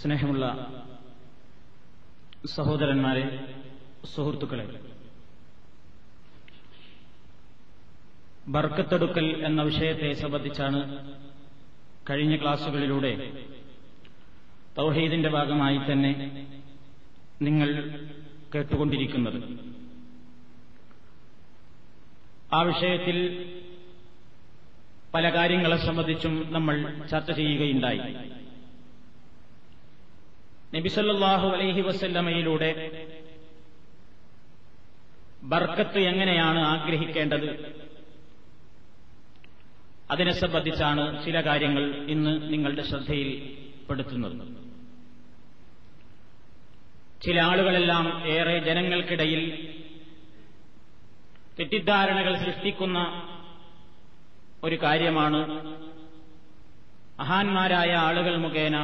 സ്നേഹമുള്ള സഹോദരന്മാരെ സുഹൃത്തുക്കളെ ബർക്കത്തെടുക്കൽ എന്ന വിഷയത്തെ സംബന്ധിച്ചാണ് കഴിഞ്ഞ ക്ലാസുകളിലൂടെ തൗഹീദിന്റെ ഭാഗമായി തന്നെ നിങ്ങൾ കേട്ടുകൊണ്ടിരിക്കുന്നത്. ആ വിഷയത്തിൽ പല കാര്യങ്ങളെ സംബന്ധിച്ചും നമ്മൾ ചർച്ച ചെയ്യുകയുണ്ടായി. നബിസല്ലാഹു അലൈഹി വസല്ലമയിലൂടെ ബർക്കത്ത് എങ്ങനെയാണ് ആഗ്രഹിക്കേണ്ടത്? അതിനെ സംബന്ധിച്ചാണ് ചില കാര്യങ്ങൾ ഇന്ന് നിങ്ങളുടെ ശ്രദ്ധയിൽപ്പെടുത്തുന്നത് ചില ആളുകളെല്ലാം ഏറെ ജനങ്ങൾക്കിടയിൽ തെറ്റിദ്ധാരണകൾ സൃഷ്ടിക്കുന്ന ഒരു കാര്യമാണ്. മഹാന്മാരായ ആളുകൾ മുഖേന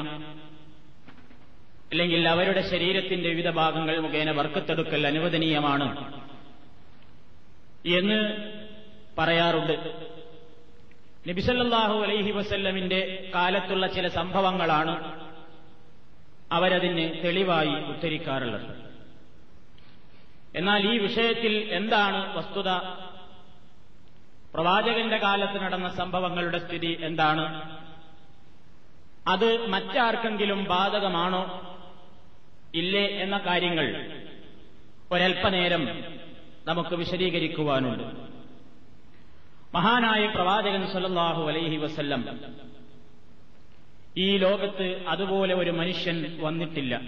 അല്ലെങ്കിൽ അവരുടെ ശരീരത്തിന്റെ വിവിധ ഭാഗങ്ങൾ മുഖേന വർക്കത്തെടുക്കൽ അനുവദനീയമാണ് എന്ന് പറയാറുണ്ട്. നബിസല്ലാഹു അലൈഹി വസല്ലമിന്റെ കാലത്തുള്ള ചില സംഭവങ്ങളാണ് അവരതിന് തെളിവായി ഉദ്ധരിക്കാറുള്ളത്. എന്നാൽ ഈ വിഷയത്തിൽ എന്താണ് വസ്തുത? പ്രവാചകന്റെ കാലത്ത് നടന്ന സംഭവങ്ങളുടെ സ്ഥിതി എന്താണ്? അത് മറ്റാർക്കെങ്കിലും ബാധകമാണോ? ഇല്ലേ എന്ന കാര്യങ്ങൾ ഒരൽപ്പനേരം നമുക്ക് വിശദീകരിക്കുവാനുണ്ട്. മഹാനായ പ്രവാചകൻ സല്ലാഹു അലൈഹി വസല്ലം ഈ ലോകത്ത് അതുപോലെ ഒരു മനുഷ്യൻ വന്നിട്ടില്ല.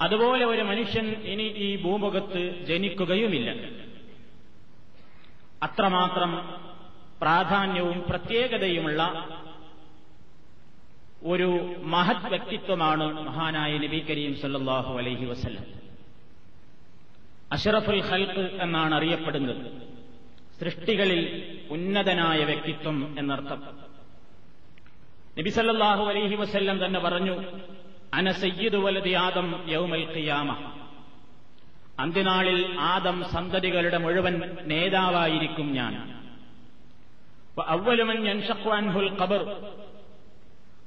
അതുപോലെ ഒരു മനുഷ്യൻ ഇനി ഈ ഭൂമുഖത്ത് ജനിക്കുകയുമില്ല. അത്രമാത്രം പ്രാധാന്യവും പ്രത്യേകതയുമുള്ള ഒരു മഹത് വ്യക്തിത്വമാണ് മഹാനായ നബി കരീം സല്ലാഹു അലൈഹി വസല്ലം. അഷറഫുൽ ഹൽക്ക് എന്നാണ് അറിയപ്പെടുന്നത്. സൃഷ്ടികളിൽ ഉന്നതനായ വ്യക്തിത്വം എന്നർത്ഥം. നബി സല്ലാഹു അലൈഹി വസ്ല്ലം തന്നെ പറഞ്ഞു അന സയ്യിദു ആദം യൗമൽ ഖിയാമ. അന്ത്യനാളിൽ ആദം സന്തതികളുടെ മുഴുവൻ നേതാവായിരിക്കും ഞാൻ. അവലുമൻ അൻഹുൽ ഖബർ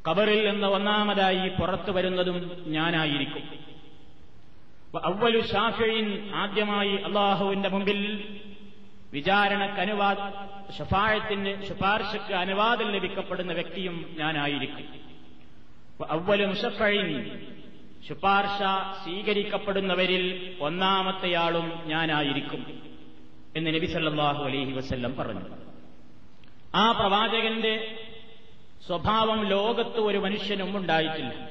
ഖബറിൽ നിന്ന് ഒന്നാമതായി പുറത്തു വരുന്നതും ഞാനായിരിക്കും. അവലു ഷാഫിൻ ആദ്യമായി അള്ളാഹുവിന്റെ മുമ്പിൽ വിചാരണക്കനുവാദ ഷഫായത്തിന് ശുപാർശക്ക് അനുവാദം ലഭിക്കപ്പെടുന്ന വ്യക്തിയും ഞാനായിരിക്കും. അവലു മുഷഫഴിൻ ശുപാർശ സ്വീകരിക്കപ്പെടുന്നവരിൽ ഒന്നാമത്തെയാളും ഞാനായിരിക്കും എന്ന് നബി സല്ലാഹു അലൈഹി വസ്ല്ലം പറഞ്ഞു. ആ പ്രവാചകന്റെ സ്വഭാവം ലോകത്ത് ഒരു മനുഷ്യനും ഉണ്ടായിട്ടില്ല.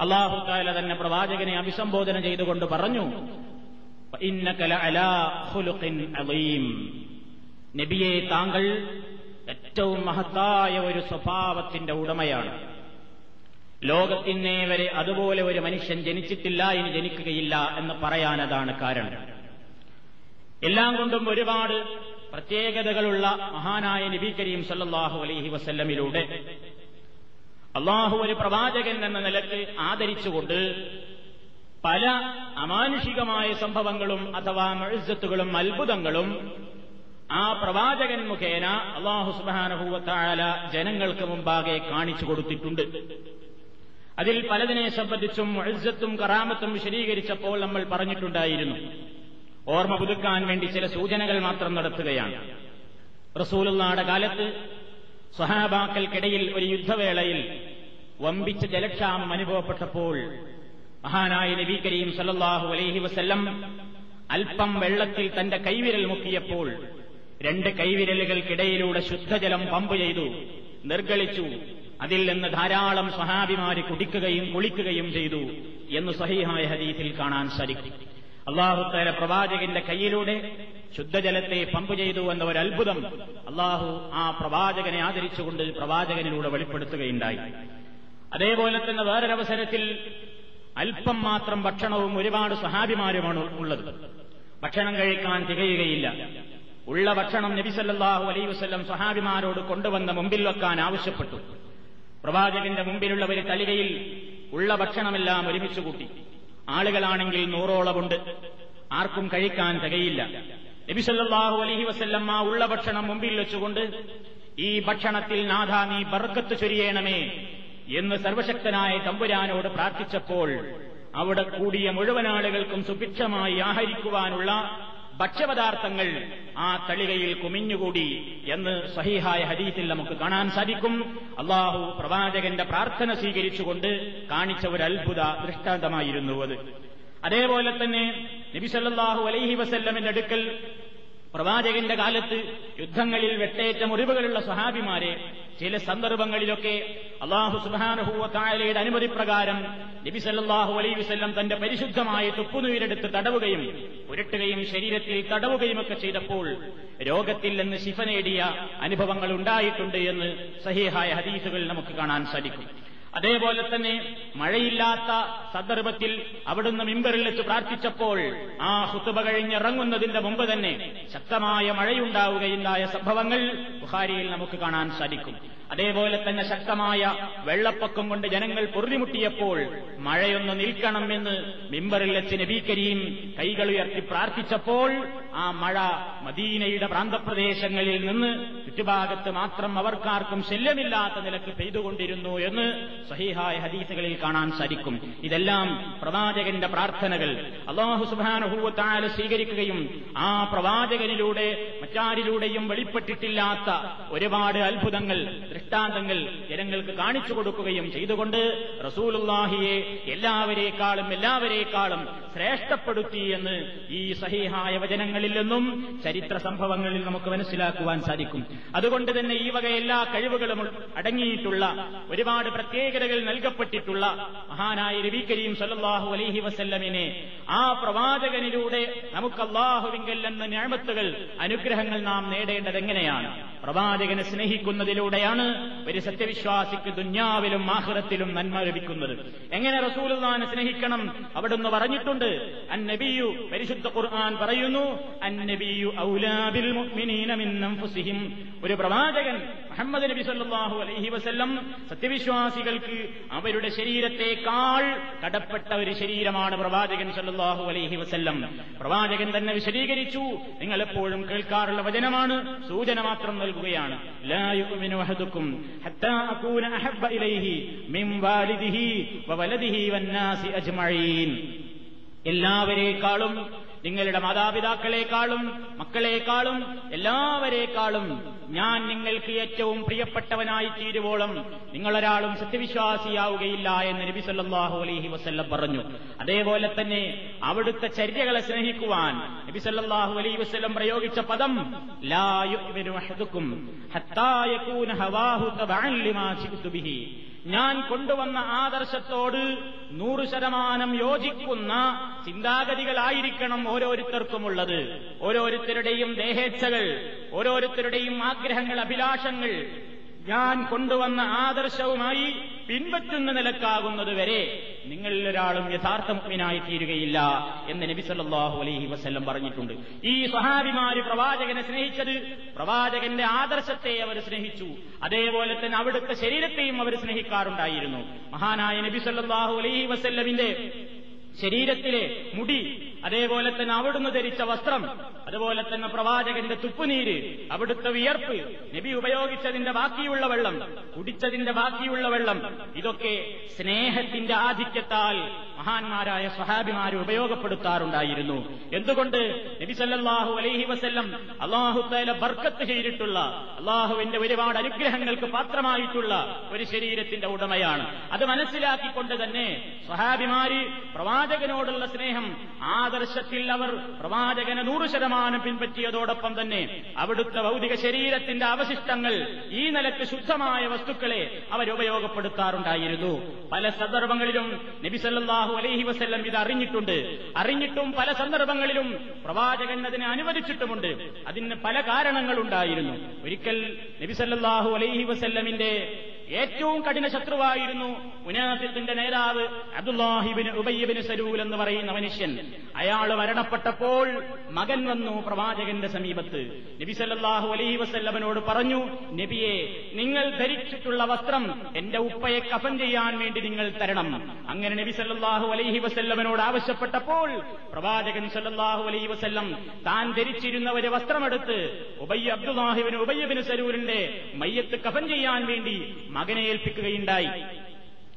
അള്ളാഹു താല തന്നെ പ്രവാചകനെ അഭിസംബോധന ചെയ്തുകൊണ്ട് പറഞ്ഞു നബിയെ താങ്കൾ ഏറ്റവും മഹത്തായ ഒരു സ്വഭാവത്തിന്റെ ഉടമയാണ്. ലോകത്തിന്നേ വരെ അതുപോലെ ഒരു മനുഷ്യൻ ജനിച്ചിട്ടില്ല ഇനി ജനിക്കുകയില്ല എന്ന് പറയാനതാണ് കാരണം. എല്ലാം കൊണ്ടും ഒരുപാട് പ്രത്യേകതകളുള്ള മഹാനായ നബി കരീം സല്ലാഹു അലൈഹി വസല്ലമിലൂടെ അള്ളാഹു ഒരു പ്രവാചകൻ എന്ന നിലയ്ക്ക് ആദരിച്ചുകൊണ്ട് പല അമാനുഷികമായ സംഭവങ്ങളും അഥവാ മഴുസത്തുകളും അത്ഭുതങ്ങളും ആ പ്രവാചകൻ മുഖേന അള്ളാഹു സുബാനഹൂവത്തായ ജനങ്ങൾക്ക് മുമ്പാകെ കാണിച്ചു കൊടുത്തിട്ടുണ്ട്. അതിൽ പലതിനെ സംബന്ധിച്ചും മഴുസത്തും കറാമത്തും വിശദീകരിച്ചപ്പോൾ നമ്മൾ പറഞ്ഞിട്ടുണ്ടായിരുന്നു. ഓർമ്മ പുതുക്കാൻ വേണ്ടി ചില സൂചനകൾ മാത്രം നടത്തുകയാണ്. റസൂലുള്ളാടെ കാലത്ത് സ്വഹാബാക്കൽക്കിടയിൽ ഒരു യുദ്ധവേളയിൽ വമ്പിച്ച ജലക്ഷാമം അനുഭവപ്പെട്ടപ്പോൾ മഹാനായ നബി കരീം സല്ലാഹു അലൈഹി വസല്ലം അല്പം വെള്ളത്തിൽ തന്റെ കൈവിരൽ മുക്കിയപ്പോൾ രണ്ട് കൈവിരലുകൾക്കിടയിലൂടെ ശുദ്ധജലം പമ്പ് ചെയ്തു നിർഗളിച്ചു. അതിൽ നിന്ന് ധാരാളം സ്വഹാബിമാര് കുടിക്കുകയും കുളിക്കുകയും ചെയ്തു എന്ന് സഹിഹായ ഹദീസിൽ കാണാൻ സാധിക്കും. അള്ളാഹുത്താല പ്രവാചകന്റെ കയ്യിലൂടെ ശുദ്ധജലത്തെ പമ്പ് ചെയ്തു എന്ന ഒരു അത്ഭുതം അള്ളാഹു ആ പ്രവാചകനെ ആദരിച്ചുകൊണ്ട് പ്രവാചകനിലൂടെ വെളിപ്പെടുത്തുകയുണ്ടായി. അതേപോലെ തന്നെ വേറൊരവസരത്തിൽ അല്പം മാത്രം ഭക്ഷണവും ഒരുപാട് സഹാബിമാരുമാണ് ഉള്ളത്. ഭക്ഷണം കഴിക്കാൻ തികയുകയില്ല. ഉള്ള ഭക്ഷണം നബിസല്ലാഹു അലൈ വസ്ലം സഹാബിമാരോട് കൊണ്ടുവന്ന മുമ്പിൽ വെക്കാൻ ആവശ്യപ്പെട്ടു. പ്രവാചകന്റെ മുമ്പിലുള്ള ഒരു തളികയിൽ ഉള്ള ഭക്ഷണമെല്ലാം ഒരുമിച്ച് കൂട്ടി. ആളുകളാണെങ്കിൽ നൂറോളമുണ്ട്. ആർക്കും കഴിക്കാൻ തികയില്ല. നബിസല്ലാഹു അലഹി വസല്ലമ്മ ഉള്ള ഭക്ഷണം മുമ്പിൽ വെച്ചുകൊണ്ട് ഈ ഭക്ഷണത്തിൽ നാഥ നീ ബർക്കത്ത് ചൊരിയേണമേ എന്ന് സർവശക്തനായ തമ്പുരാനോട് പ്രാർത്ഥിച്ചപ്പോൾ അവിടെ കൂടിയ മുഴുവൻ ആളുകൾക്കും സുഭിക്ഷമായി ആഹരിക്കുവാനുള്ള ഭക്ഷ്യപദാർത്ഥങ്ങൾ ആ തളികയിൽ കുമിഞ്ഞുകൂടി എന്ന് സഹിഹായ ഹദീസിൽ നമുക്ക് കാണാൻ സാധിക്കും. അള്ളാഹു പ്രവാചകന്റെ പ്രാർത്ഥന സ്വീകരിച്ചുകൊണ്ട് കാണിച്ച ഒരു അത്ഭുത ദൃഷ്ടാന്തമായിരുന്നു അത്. അതേപോലെ തന്നെ നബിസല്ലാഹു അലൈഹി വസല്ലമിന്റെ അടുക്കൽ പ്രവാചകന്റെ കാലത്ത് യുദ്ധങ്ങളിൽ വെട്ടേറ്റ മുറിവുകളുള്ള സ്വഹാബിമാരെ ചില സന്ദർഭങ്ങളിലൊക്കെ അള്ളാഹു സുബാനുഹൂവത്തായാലയുടെ അനുമതി പ്രകാരം നബിസല്ലാഹു അലൈ വസ്ല്ലം തന്റെ പരിശുദ്ധമായ തുപ്പുനീരെടുത്ത് തടവുകയും പുരട്ടുകയും ശരീരത്തിൽ തടവുകയുമൊക്കെ ചെയ്തപ്പോൾ രോഗത്തിൽ നിന്ന് ശിഫ നേടിയ അനുഭവങ്ങൾ ഉണ്ടായിട്ടുണ്ട് എന്ന് സഹിഹായ ഹദീസുകൾ നമുക്ക് കാണാൻ സാധിക്കും. അതേപോലെ തന്നെ മഴയില്ലാത്ത സന്ദർഭത്തിൽ അവിടുന്ന് മിമ്പറിൽ വെച്ച് പ്രാർത്ഥിച്ചപ്പോൾ ആ ഹുത്തുബ കഴിഞ്ഞിറങ്ങുന്നതിന്റെ മുമ്പ് തന്നെ ശക്തമായ മഴയുണ്ടാവുകയുണ്ടായ സംഭവങ്ങൾ ബുഹാരിയിൽ നമുക്ക് കാണാൻ സാധിക്കും. അതേപോലെ തന്നെ ശക്തമായ വെള്ളപ്പൊക്കം കൊണ്ട് ജനങ്ങൾ പൊറുതിമുട്ടിയപ്പോൾ മഴയൊന്ന് നിൽക്കണമെന്ന് മിമ്പറിൽ വെച്ച് നബി കരീം കൈകൾ ഉയർത്തി പ്രാർത്ഥിച്ചപ്പോൾ ആ മഴ മദീനയുടെ പ്രാന്തപ്രദേശങ്ങളിൽ നിന്ന് ചുറ്റുഭാഗത്ത് മാത്രം അവർക്കാർക്കും ശല്യമില്ലാത്ത നിലയ്ക്ക് പെയ്തുകൊണ്ടിരുന്നു എന്ന് സഹിഹായ ഹദീസുകളിൽ കാണാൻ സാധിക്കും. ഇതെല്ലാം പ്രവാചകന്റെ പ്രാർത്ഥനകൾ. അള്ളാഹു സുബാനുഭൂവത്താൽ സ്വീകരിക്കുകയും ആ പ്രവാചകനിലൂടെ മറ്റാരിലൂടെയും വെളിപ്പെട്ടിട്ടില്ലാത്ത ഒരുപാട് അത്ഭുതങ്ങൾ ദൃഷ്ടാന്തങ്ങൾ ജനങ്ങൾക്ക് കാണിച്ചു കൊടുക്കുകയും ചെയ്തുകൊണ്ട് റസൂലുല്ലാഹിയെ എല്ലാവരേക്കാളും എല്ലാവരേക്കാളും ശ്രേഷ്ഠപ്പെടുത്തി എന്ന് ഈ സഹിഹായ വചനങ്ങളിൽ നിന്നും ചരിത്ര സംഭവങ്ങളിൽ നമുക്ക് മനസ്സിലാക്കുവാൻ സാധിക്കും. അതുകൊണ്ട് തന്നെ ഈ വക എല്ലാ കഴിവുകളും അടങ്ങിയിട്ടുള്ള ഒരുപാട് പ്രത്യേകതകൾ നൽകപ്പെട്ടിട്ടുള്ള മഹാനായ രവി കരീം സല്ലാഹു അലഹി വസല്ലമിനെ ആ പ്രവാചകനിലൂടെ നമുക്ക് അള്ളാഹുവിങ്കൽ എന്ന ഞാമത്തുകൾ അനുഗ്രഹങ്ങൾ നാം നേടേണ്ടത് എങ്ങനെയാണ് പ്രവാചകനെ സ്നേഹിക്കുന്നതിലൂടെയാണ് ഒരു സത്യവിശ്വാസിക്ക് ദുന്യാവിലും ആഹ്റത്തിലും നന്മ ലഭിക്കുന്നത്. എങ്ങനെ റസൂലുള്ളാനെ സ്നേഹിക്കണം? അവിടുന്ന് പറഞ്ഞിട്ടുണ്ട് അന്നബിയു പരിശുദ്ധ ഖുർആൻ പറയുന്നു അന്നബിയു ഔലാബിൽ മുഅ്മിനീന മിൻ അൻഫുസിഹിം. ഒരു പ്രവാചകൻ മുഹമ്മദ് നബി സല്ലല്ലാഹു അലൈഹി വസല്ലം സത്യവിശ്വാസികൾക്ക് അവരുടെ ശരീരത്തെക്കാൾ കടപ്പെട്ട ഒരു ശരീരമാണ് പ്രവാചകൻ സല്ലല്ലാഹു അലൈഹി വസല്ലം. പ്രവാചകൻ തന്നെ വിശദീകരിച്ചു നിങ്ങൾ എപ്പോഴും കേൾക്കാറുള്ള വചനമാണ് സൂചന മാത്രം നൽകുകയാണ്. ലാ അകൂന അഹബ്ബ ഇലൈഹി മിൻ വാലിദിഹി വവലദിഹി വന്നാസി അജ്മഈൻ എല്ലാവരേക്കാളും നിങ്ങളുടെ മാതാപിതാക്കളെക്കാളും മക്കളെക്കാളും എല്ലാവരേക്കാളും ഞാൻ നിങ്ങൾക്ക് ഏറ്റവും പ്രിയപ്പെട്ടവനായി തീരുവോളം നിങ്ങളൊരാളും സത്യവിശ്വാസിയാവുകയില്ല എന്ന് നബി സല്ലാഹു അലൈഹി വസ്ല്ലം പറഞ്ഞു. അതേപോലെ തന്നെ അവിടുത്തെ ചര്യകളെ സ്നേഹിക്കുവാൻ നബി സല്ലാഹു അലൈഹി വസ്ല്ലം പ്രയോഗിച്ച പദം ഞാൻ കൊണ്ടുവന്ന ആദർശത്തോട് നൂറ് ശതമാനം യോജിക്കുന്ന ചിന്താഗതികളായിരിക്കണം ഓരോരുത്തർക്കുമുള്ളത്. ഓരോരുത്തരുടെയും ദേഹേച്ഛകൾ ഓരോരുത്തരുടെയും ആഗ്രഹങ്ങൾ അഭിലാഷങ്ങൾ ഞാൻ കൊണ്ടുവന്ന ആദർശവുമായി പിൻപറ്റുന്ന നിലക്കാകുന്നത് വരെ നിങ്ങളിൽ ഒരാളും യഥാർത്ഥ മുഗ്മിനായി തീരുകയില്ല എന്ന് നബി സല്ലാഹു അലൈഹി വസ്ല്ലം പറഞ്ഞിട്ടുണ്ട്. ഈ സഹാബിമാര് പ്രവാചകനെ സ്നേഹിച്ചത് പ്രവാചകന്റെ ആദർശത്തെ അവർ സ്നേഹിച്ചു. അതേപോലെ തന്നെ അവിടുത്തെ ശരീരത്തെയും അവർ സ്നേഹിക്കാറുണ്ടായിരുന്നു. മഹാനായ നബി സല്ലാഹു അലൈഹി വസ്ല്ലമിന്റെ ശരീരത്തിലെ മുടി അതേപോലെ തന്നെ അവിടുന്ന് ധരിച്ച വസ്ത്രം അതുപോലെ തന്നെ പ്രവാചകന്റെ തുപ്പുനീര് അവിടുത്തെ വിയർപ്പ് നബി ഉപയോഗിച്ചതിന്റെ ബാക്കിയുള്ള വെള്ളം കുടിച്ചതിന്റെ ബാക്കിയുള്ള വെള്ളം ഇതൊക്കെ സ്നേഹത്തിന്റെ ആധിക്യത്താൽ മഹാന്മാരായ സ്വഹാബിമാർ ഉപയോഗപ്പെടുത്താറുണ്ടായിരുന്നു. എന്തുകൊണ്ട്? നബി സല്ലാഹു അലൈഹി വസ്ല്ലം അള്ളാഹു തല ബർക്കത്ത് ചെയ്തിട്ടുള്ള അള്ളാഹുവിന്റെ ഒരുപാട് അനുഗ്രഹങ്ങൾക്ക് പാത്രമായിട്ടുള്ള ഒരു ശരീരത്തിന്റെ ഉടമയാണ്. അത് മനസ്സിലാക്കിക്കൊണ്ട് തന്നെ സ്വഹാബിമാര് പ്രവാചകനോടുള്ള സ്നേഹം ആദർശത്തിൽ അവർ പ്രവാചകനെ നൂറ് ശതമാനം പിൻപറ്റിയതോടൊപ്പം തന്നെ അവിടുത്തെ ഭൗതിക ശരീരത്തിന്റെ അവശിഷ്ടങ്ങൾ ഈ നിലയ്ക്ക് ശുദ്ധമായ വസ്തുക്കളെ അവരുപയോഗപ്പെടുത്താറുണ്ടായിരുന്നു പല സന്ദർഭങ്ങളിലും നബിസല്ലാഹു അലൈഹി വസ്ല്ലം ഇത് അറിഞ്ഞിട്ടുണ്ട്. അറിഞ്ഞിട്ടും പല സന്ദർഭങ്ങളിലും പ്രവാചകൻ അതിനെ അനുവദിച്ചിട്ടുമുണ്ട്. അതിന് പല കാരണങ്ങളുണ്ടായിരുന്നു. ഒരിക്കൽ നബിസല്ലാഹു അലൈഹി വസ്ല്ലമിന്റെ ഏറ്റവും കഠിന ശത്രുവായിരുന്നു മുനാഫിത്തിന്റെ നേതാവ് അബ്ദുല്ലാഹിബിന് ഉബയ്യബിന് സരൂൽ എന്ന് പറയുന്ന മനുഷ്യൻ. അയാൾ മരണപ്പെട്ടപ്പോൾ മകൻ വന്നു പ്രവാചകന്റെ സമീപത്ത്. നബി സല്ലാഹു അലൈഹി വസല്ലമനോട് പറഞ്ഞു നബിയെ നിങ്ങൾ ധരിച്ചിട്ടുള്ള വസ്ത്രം എന്റെ ഉപ്പയെ കഫൻ ചെയ്യാൻ വേണ്ടി നിങ്ങൾ തരണം. അങ്ങനെ നബി സല്ലാഹു അലൈഹി വസല്ലമനോട് ആവശ്യപ്പെട്ടപ്പോൾ പ്രവാചകൻ സല്ലാഹു അലൈഹി വസല്ലം താൻ ധരിച്ചിരുന്ന ഒരു വസ്ത്രമെടുത്ത് ഉബയ്യ അബ്ദുല്ലാഹിബിന് ഉബയ്യബിന് സരൂലിന്റെ മയ്യത്ത് കഫൻ ചെയ്യാൻ വേണ്ടി മകനെ ഏൽപ്പിക്കുകയുണ്ടായി.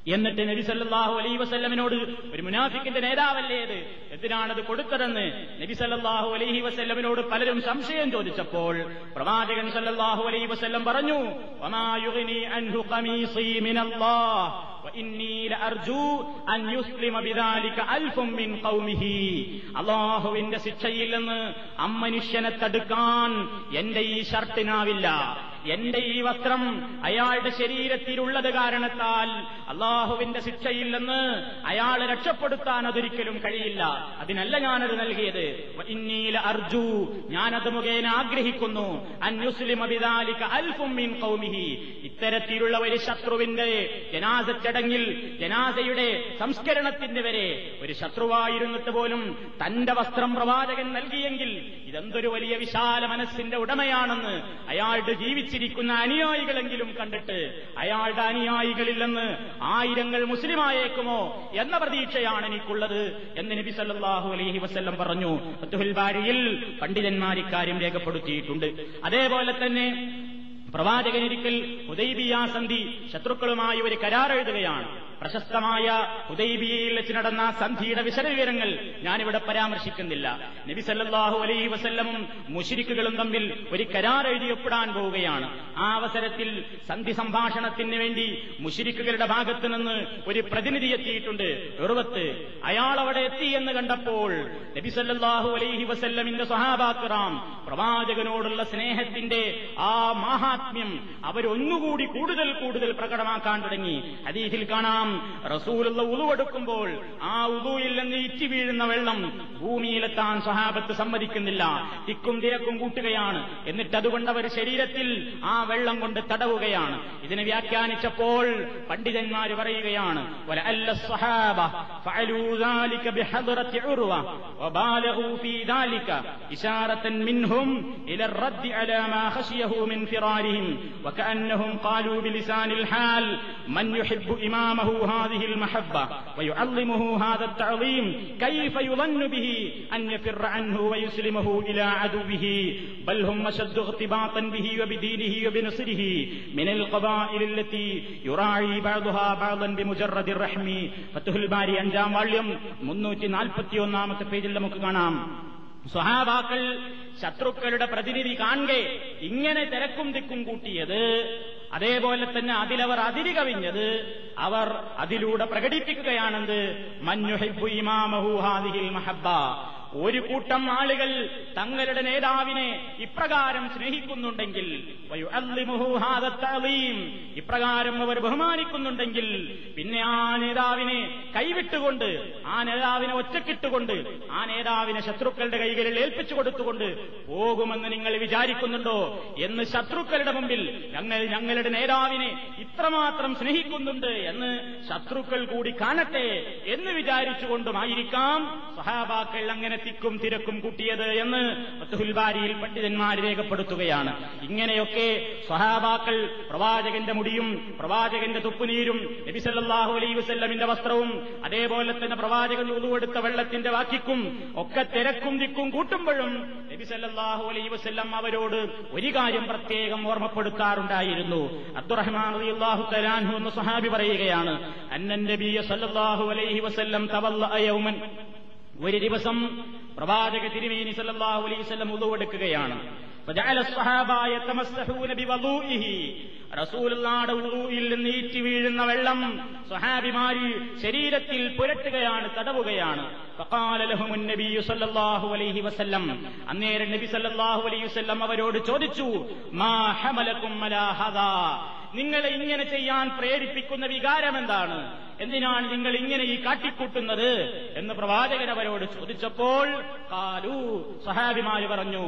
എന്നിട്ട് നബി സല്ലാഹു അലൈ വസ്ല്ലമിനോട് ഒരു മുനാഫിക്കിന്റെ നേതാവല്ലേത് എന്തിനാണത് കൊടുത്തതെന്ന്? നബി സല്ലാഹു അലൈഹി വസ്ല്ലമിനോട് പലരും സംശയം ചോദിച്ചപ്പോൾ പ്രവാചകൻ സല്ലാഹു അലൈഹി വസല്ലം പറഞ്ഞു അള്ളാഹുവിന്റെ ശിക്ഷയിൽ നിന്ന് അമ്മനുഷ്യനെ തടുക്കാൻ എന്റെ ഈ ഷർട്ടിനാവില്ല എന്റെ ഈ വസ്ത്രം അയാളുടെ ശരീരത്തിലുള്ളത് കാരണത്താൽ അള്ളാഹുവിന്റെ ശിക്ഷയില്ലെന്ന് അയാളെ രക്ഷപ്പെടുത്താൻ അതൊരിക്കലും കഴിയില്ല. അതിനല്ല ഞാനത് നൽകിയത്. അർജു ഞാനത് മുഖേന ആഗ്രഹിക്കുന്നു. അന്യുസ്ലിമിതാലിക അൽഫും മിൻ കൗമിഹി ഇത്തരത്തിലുള്ള ഒരു ശത്രുവിന്റെ ജനാസ ചടങ്ങിൽ ജനാസയുടെ സംസ്കരണത്തിന്റെ വരെ ഒരു ശത്രുവായിരുന്നിട്ട് പോലും തന്റെ വസ്ത്രം പ്രവാചകൻ നൽകിയെങ്കിൽ ഇതെന്തൊരു വലിയ വിശാല മനസ്സിന്റെ ഉടമയാണെന്ന് അയാളുടെ ജീവിച്ചിരിക്കുന്ന അനുയായികളെങ്കിലും കണ്ടിട്ട് അയാളുടെ അനുയായികളില്ലെന്ന് ആയിരങ്ങൾ മുസ്ലിമായേക്കുമോ എന്ന പ്രതീക്ഷയാണ് എനിക്കുള്ളത് എന്ന് നബി സല്ലാഹു അലൈഹി വസ്ല്ലം പറഞ്ഞു. ബാരിയിൽ പണ്ഡിതന്മാർ ഇക്കാര്യം രേഖപ്പെടുത്തിയിട്ടുണ്ട്. അതേപോലെ തന്നെ പ്രവാചകനൊരിക്കൽ ഉദൈബിയാസന്ധി സന്ധി ശത്രുക്കളുമായി ഒരു കരാർ എഴുതുകയാണ്. പ്രശസ്തമായ ഹുദൈബിയയിൽ വെച്ച് നടന്ന സന്ധിയുടെ വിശദവിവരങ്ങൾ ഞാനിവിടെ പരാമർശിക്കുന്നില്ല. നബി സല്ലല്ലാഹു അലൈഹി വസല്ലമും മുഷിരിക്കുകളും തമ്മിൽ ഒരു കരാർ എഴുതിയപ്പെടാൻ പോവുകയാണ്. ആ അവസരത്തിൽ സന്ധി സംഭാഷണത്തിന് വേണ്ടി മുഷിരിക്കുകളുടെ ഭാഗത്തു നിന്ന് ഒരു പ്രതിനിധി എത്തിയിട്ടുണ്ട്. ഉറുവത്ത് അയാൾ അവിടെ എത്തി എന്ന് കണ്ടപ്പോൾ നബി സല്ലല്ലാഹു അലൈഹി വസല്ലമിന്റെ സ്വഹാബാക്കറാം പ്രവാചകനോടുള്ള സ്നേഹത്തിന്റെ ആ മഹാത്മ്യം അവരൊന്നുകൂടി കൂടുതൽ കൂടുതൽ പ്രകടമാക്കാൻ തുടങ്ങി. അതീതിൽ കാണാം റസൂലുള്ള ഉളുവെടുക്കുമ്പോൾ ആ ഉളുവിൽ നിന്ന് ഇറ്റി വീഴുന്ന വെള്ളം ഭൂമിയിലെത്താൻ സ്വഹാബത്ത് സമ്മതിക്കുന്നില്ല തിക്കും തിരക്കും കൂട്ടുകയാണ് എന്നിട്ട് അതുകൊണ്ട് അവർ ശരീരത്തിൽ ആ വെള്ളം കൊണ്ട് തടവുകയാണ് ഇതിനെ വ്യാഖ്യാനിച്ചപ്പോൾ പണ്ഡിതന്മാർ പറയുകയാണ് وَلَعَلَّ الصَّحَابَةَ فَعَلُوا ذَلِكَ بِحَضْرَةِ عُرْوَةٍ وَبَالَغُوا فِي ذَلِكَ إشارة منهم إلى الرد على ما خشيه من فرارهم وكأنهم قالوا بلسان الحال من يحب إمامه هذه المحبة ويعظمه هذا التعظيم كيف يظن به أن يفر عنه ويسلمه إلى عدوه بل هم أشد اغتباطا به وبدينه وبنصره من القبائل التي يراعي بعضها بعضا بمجرد الرحم فتح الباري അഞ്ചാം വാള്യം മുന്നൂറ്റി നാൽപ്പത്തി ഒന്നാമത്തെ പേജിൽ നമുക്ക് കാണാം സ്വഹാബാക്കൾ ശത്രുക്കളുടെ പ്രതിനിധി കാണെ ഇങ്ങനെ തിരക്കും തിക്കും കൂട്ടിയത് അതേപോലെ തന്നെ അതിലവർ അതിരി കവിഞ്ഞത് അവർ അതിലൂടെ പ്രകടിപ്പിക്കുകയാണെന്ത് മഞ്ഞുഹിബു ഇമാമഹു ഹാദിഹിൽ മഹബ്ബ ഒരു കൂട്ടം ആളുകൾ തങ്ങളുടെ നേതാവിനെ ഇപ്രകാരം സ്നേഹിക്കുന്നുണ്ടെങ്കിൽ. ഇപ്രകാരം അവർ ബഹുമാനിക്കുന്നുണ്ടെങ്കിൽ പിന്നെ ആ നേതാവിനെ കൈവിട്ടുകൊണ്ട് ആ നേതാവിനെ ഒറ്റക്കിട്ടുകൊണ്ട് ആ നേതാവിനെ ശത്രുക്കളുടെ കൈകളിൽ ഏൽപ്പിച്ചു കൊടുത്തുകൊണ്ട് പോകുമെന്ന് നിങ്ങൾ വിചാരിക്കുന്നുണ്ടോ എന്ന് ശത്രുക്കളുടെ മുമ്പിൽ ഞങ്ങൾ ഞങ്ങളുടെ നേതാവിനെ ഇത്രമാത്രം സ്നേഹിക്കുന്നുണ്ട് എന്ന് ശത്രുക്കൾ കൂടി കാണട്ടെ എന്ന് വിചാരിച്ചുകൊണ്ടുമായിരിക്കാം സഹാബാക്കൾ അങ്ങനെ തിക്കും തിരക്കും കൂട്ടിയത് എന്ന് ഫത്തുഹുൽബാരിയിൽ പണ്ഡിതന്മാർ രേഖപ്പെടുത്തുകയാണ്. ഇങ്ങനെയൊക്കെ സ്വഹാബാക്കൾ പ്രവാചകന്റെ മുടിയും പ്രവാചകന്റെ തുപ്പുനീരും നബിസല്ലാഹു അലൈ വസ്ല്ലമിന്റെ വസ്ത്രവും അതേപോലെ തന്നെ പ്രവാചകൻ ഉതുവെടുത്ത വെള്ളത്തിന്റെ വാക്കിക്കും ഒക്കെ തിരക്കും തിക്കും കൂട്ടുമ്പോഴും നബിസല്ലാഹു അലൈ വസ്ല്ലം അവരോട് ഒരു കാര്യം പ്രത്യേകം ഓർമ്മപ്പെടുത്താറുണ്ടായിരുന്നു. അബ്ദുറഹ്മാൻ റളിയല്ലാഹു തലാൻഹു എന്ന സഹാബി പറയുകയാണ് അന്നൻ നബിയ സല്ലാഹു അലൈഹി വസ്ല്ലം തവല്ല യൗമൻ ഒരു ദിവസം പ്രവാചക തിരുമേനി സല്ലല്ലാഹു അലൈഹി വസല്ലം ഫജഅല റസൂലുള്ളാടെ നിന്ന് ഈറ്റി വീഴുന്ന വെള്ളം സ്വഹാബിമാരി ശരീരത്തിൽ പുരട്ടുകയാണ് തടവുകയാണ്. അന്നേരം നബി സല്ലല്ലാഹു അലൈഹി അവരോട് ചോദിച്ചു മാ ഹമലക്കും നിങ്ങളെ ഇങ്ങനെ ചെയ്യാൻ പ്രേരിപ്പിക്കുന്ന വികാരം എന്താണ്? എന്തിനാണ് നിങ്ങൾ ഇങ്ങനെ ഈ കാട്ടിക്കൂട്ടുന്നത്? എന്ന് പ്രവാചകൻ അവരോട് ചോദിച്ചപ്പോൾ സഹാബിമാര് പറഞ്ഞു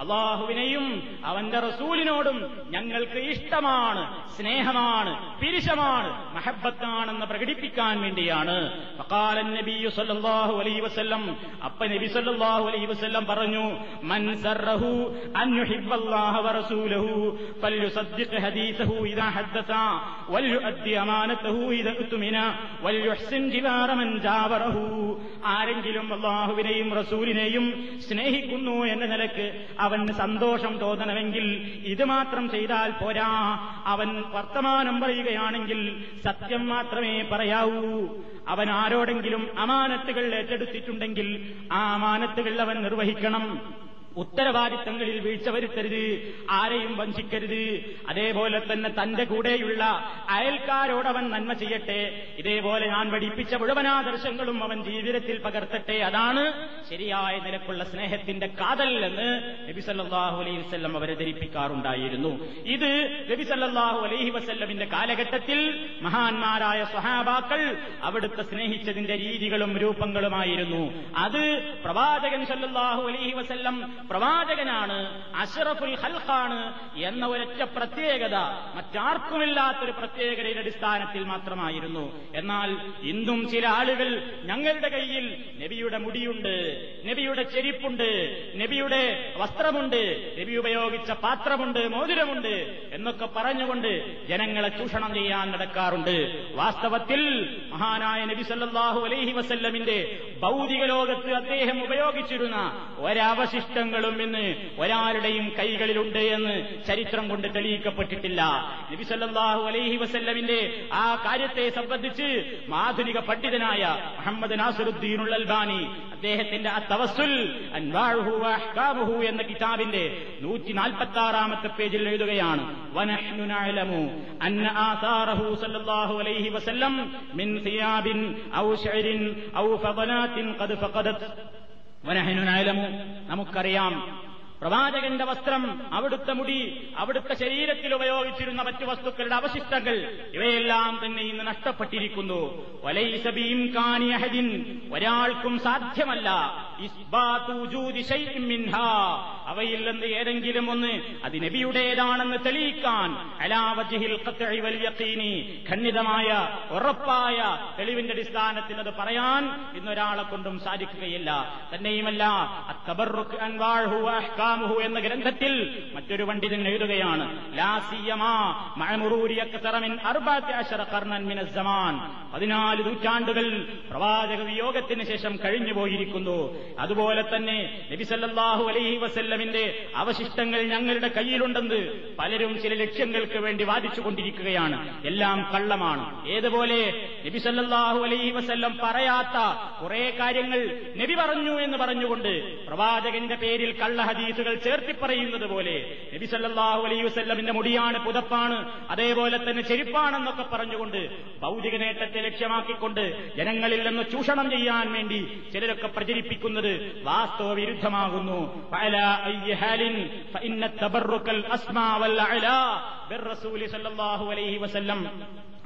അള്ളാഹുവിനെയും അവന്റെ റസൂലിനോട് മുഴുവനോടും ഞങ്ങൾക്ക് ഇഷ്ടമാണ് സ്നേഹമാണ് പിരിശമാണ് മഹബത്താണെന്ന് പ്രകടിപ്പിക്കാൻ വേണ്ടിയാണ്. അപ്പ നബി സല്ലാഹു അലൈ വസ്ല്ലം പറഞ്ഞു മൻ ആരെങ്കിലും അള്ളാഹുവിനെയും റസൂലിനെയും സ്നേഹിക്കുന്നു എന്ന നിലയ്ക്ക് അവന് സന്തോഷം തോന്നണമെങ്കിൽ ഇത് മാത്രം ചെയ്താൽ പോരാ. അവൻ വർത്തമാനം പറയുകയാണെങ്കിൽ സത്യം മാത്രമേ പറയാവൂ. അവൻ ആരോടെങ്കിലും അമാനത്തുകൾ ഏറ്റെടുത്തിട്ടുണ്ടെങ്കിൽ ആ അമാനത്തുകൾ അവൻ നിർവഹിക്കണം. ഉത്തരവാദിത്തങ്ങളിൽ വീഴ്ച വരുത്തരുത് ആരെയും വഞ്ചിക്കരുത്. അതേപോലെ തന്നെ തന്റെ കൂടെയുള്ള അയൽക്കാരോടവൻ നന്മ ചെയ്യട്ടെ. ഇതേപോലെ ഞാൻ പഠിപ്പിച്ച മുഴുവനാദർശങ്ങളും അവൻ ജീവിതത്തിൽ പകർത്തട്ടെ. അതാണ് ശരിയായ നിലക്കുള്ള സ്നേഹത്തിന്റെ കാതൽ എന്ന് നബി സല്ലാഹു അലൈഹി വസ്ല്ലം അവരെ ധരിപ്പിക്കാറുണ്ടായിരുന്നു. ഇത് നബി സല്ലാഹു അലൈഹി വസ്ല്ലമിന്റെ കാലഘട്ടത്തിൽ മഹാന്മാരായ സ്വഹാബാക്കൾ അവിടുത്തെ സ്നേഹിച്ചതിന്റെ രീതികളും രൂപങ്ങളുമായിരുന്നു. അത് പ്രവാചകൻ സല്ലാഹു അലൈഹി വസ്ല്ലം പ്രവാചകനാണ് അഷറഫുൽ ഹൽഖാണ് എന്ന ഒരൊറ്റ പ്രത്യേകത മറ്റാർക്കുമില്ലാത്തൊരു പ്രത്യേകതയുടെ അടിസ്ഥാനത്തിൽ മാത്രമായിരുന്നു. എന്നാൽ ഇന്നും ചില ആളുകൾ ഞങ്ങളുടെ കയ്യിൽ നബിയുടെ മുടിയുണ്ട് നബിയുടെ ചെരിപ്പുണ്ട് നബിയുടെ വസ്ത്രമുണ്ട് നബി ഉപയോഗിച്ച പാത്രമുണ്ട് മോതിരമുണ്ട് എന്നൊക്കെ പറഞ്ഞുകൊണ്ട് ജനങ്ങളെ ചൂഷണം ചെയ്യാൻ നടക്കാറുണ്ട്. വാസ്തവത്തിൽ മഹാനായ നബി സല്ലാഹു അലൈഹി വസല്ലമിന്റെ ഭൗതിക ലോകത്ത് അദ്ദേഹം ഉപയോഗിച്ചിരുന്ന ഒരവശിഷ്ടങ്ങളും ഇന്ന് ഒരാളുടെയും കൈകളിലുണ്ട് എന്ന് ചരിത്രം കൊണ്ട് തെളിയിക്കപ്പെട്ടിട്ടില്ല. നബി സല്ലല്ലാഹു അലൈഹി വസല്ലമിന്റെ ആ കാര്യത്തെ സംബന്ധിച്ച് ആധുനിക പണ്ഡിതനായ മുഹമ്മദ് നാസറുദ്ദീൻ അൽബാനി അദ്ദേഹത്തിന്റെ ആ തവസുൽ അൻവാഹു എന്ന കിതാബിന്റെ നൂറ്റി നാൽപ്പത്തി ആറാമത്തെ പേജിൽ എഴുതുകയാണ് വസല്ലം മിൻ സിയാബിൻ ഔ ശഅരിൻ ഔ ഫദലാത്തിൻ ഖദ് ഫഖദത്. വനഹ്നു നമുക്കറിയാം. പ്രവാചകന്റെ വസ്ത്രം അവിടുത്തെ മുടി അവിടുത്തെ ശരീരത്തിൽ ഉപയോഗിച്ചിരുന്ന മറ്റു വസ്തുക്കളുടെ അവശിഷ്ടങ്ങൾ ഇവയെല്ലാം തന്നെ ഇന്ന് നഷ്ടപ്പെട്ടിരിക്കുന്നു. ഒരാൾക്കും സാധ്യമല്ല. അവയിൽ നിന്ന് ഏതെങ്കിലും ഒന്ന് അത് നബിയുടേതാണെന്ന് തെളിയിക്കാൻ അലാവജിഹിൽ ഖണ്ഡിതമായ ഉറപ്പായ തെളിവിന്റെ അടിസ്ഥാനത്തിൽ അത് പറയാൻ ഇന്നൊരാളെ കൊണ്ടും സാധിക്കുകയില്ല. തന്നെയുമല്ല അക്കബർ അൻവാഹു അഹ്കാമുഹു എന്ന ഗ്രന്ഥത്തിൽ മറ്റൊരു പണ്ഡിതൻ എഴുതുകയാണ് പതിനാല് നൂറ്റാണ്ടുകൾ പ്രവാചക വിയോഗത്തിന് ശേഷം കഴിഞ്ഞുപോയിരിക്കുന്നു അതുപോലെ തന്നെ നബിസല്ലാഹു അലൈഹി വസല്ലമിന്റെ അവശിഷ്ടങ്ങൾ ഞങ്ങളുടെ കയ്യിലുണ്ടെന്ന് പലരും ചില ലക്ഷ്യങ്ങൾക്ക് വേണ്ടി വാദിച്ചുകൊണ്ടിരിക്കുകയാണ് എല്ലാം കള്ളമാണ്. ഏതുപോലെ നബിസല്ലാഹു അലൈഹി വസല്ലം പറയാത്ത കുറെ കാര്യങ്ങൾ നബി പറഞ്ഞു എന്ന് പറഞ്ഞുകൊണ്ട് പ്രവാചകന്റെ പേരിൽ കള്ള ഹദീസുകൾ ചേർത്തി പറയുന്നത് പോലെ നബി സല്ലാഹു അലൈ വസ്ല്ലമിന്റെ മുടിയാണ് പുതപ്പാണ് അതേപോലെ തന്നെ ചെരുപ്പാണെന്നൊക്കെ പറഞ്ഞുകൊണ്ട് ഭൗതിക നേട്ടത്തെ ലക്ഷ്യമാക്കിക്കൊണ്ട് ജനങ്ങളിൽ നിന്ന് ചൂഷണം ചെയ്യാൻ വേണ്ടി ചിലരൊക്കെ പ്രചരിപ്പിക്കുന്നത് വാസ്തവ വിരുദ്ധമാകുന്നു.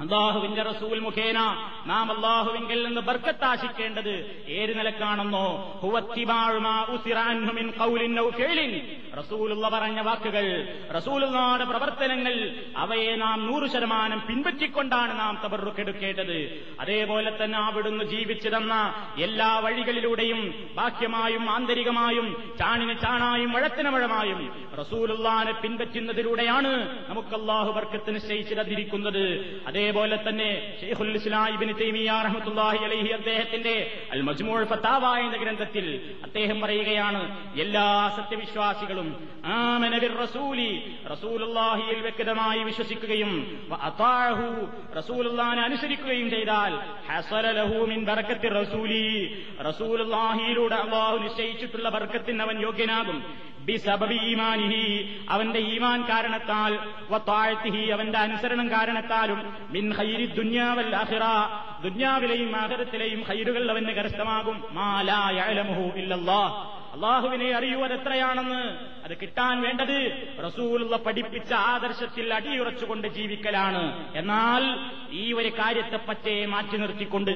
അള്ളാഹുവിന്റെ റസൂൽ മുഖേന നാം അള്ളാഹുവിങ്കിൽ നിന്ന് ബർക്കത്താശിക്കേണ്ടത് ഏത് നിലക്കാണെന്നോ? റസൂലുള്ള പറഞ്ഞ വാക്കുകൾ റസൂലുള്ളാടെ പ്രവർത്തനങ്ങൾ അവയെ നാം നൂറ് ശതമാനം പിൻപറ്റിക്കൊണ്ടാണ് നാം തബറുക്കെടുക്കേണ്ടത് അതേപോലെ തന്നെ അവിടുന്ന് ജീവിച്ചു തന്ന എല്ലാ വഴികളിലൂടെയും ബാഹ്യമായും ആന്തരികമായും ചാണിന് ചാണായും വഴത്തിന് വഴമായും റസൂലുള്ളാനെ പിൻപറ്റുന്നതിലൂടെയാണ് നമുക്ക് അള്ളാഹു വർക്കത്ത് നിശ്ചയിച്ചു അതേപോലെ തന്നെ ഷെയ്ഖുൽ ഇസ്ലാഹിബിൻ തൈമിയ റഹ്മത്തുള്ളാഹി അലൈഹി അദ്ദേഹത്തിന്റെ അൽ മജ്മൂൾ ഫത്താവ എന്ന ഗ്രന്ഥത്തിൽ അദ്ദേഹം പറയുകയാണ് എല്ലാ സത്യവിശ്വാസികളും റസൂലി റസൂലുള്ളാഹിയിൽ വ്യക്തമായി വിശ്വസിക്കുകയും അതാഹു റസൂലുള്ളാഹിനെ അനുസരിക്കുകയും ചെയ്താൽ റസൂലി റസൂലുള്ളാഹിയിലൂടെ അള്ളാഹു നിശ്ചയിച്ചിട്ടുള്ള ബർക്കത്തിന് അവൻ യോഗ്യനാകും. ഈമാനിഹി അവന്റെ ഈമാൻ കാരണത്താൽ വത്താഴത്തിഹി അവന്റെ അനുസരണം കാരണത്താലും മിൻ ഹൈരി ദുന്യാവൽ ആഖിറ ദുന്യാവിലെയും ആഖിറത്തിലെയും ഹൈരുകൾ അവന് കരസ്ഥമാകും. മാലായലമുഹു ഇല്ലല്ലാഹ്. അള്ളാഹുവിനെ അറിയൂ അതെത്രയാണെന്ന് അത് കിട്ടാൻ വേണ്ടത് റസൂലുള്ള പഠിപ്പിച്ച ആദർശത്തിൽ അടിയുറച്ചുകൊണ്ട് ജീവിക്കലാണ്. എന്നാൽ ഈ ഒരു കാര്യത്തെ പറ്റേ മാറ്റി നിർത്തിക്കൊണ്ട്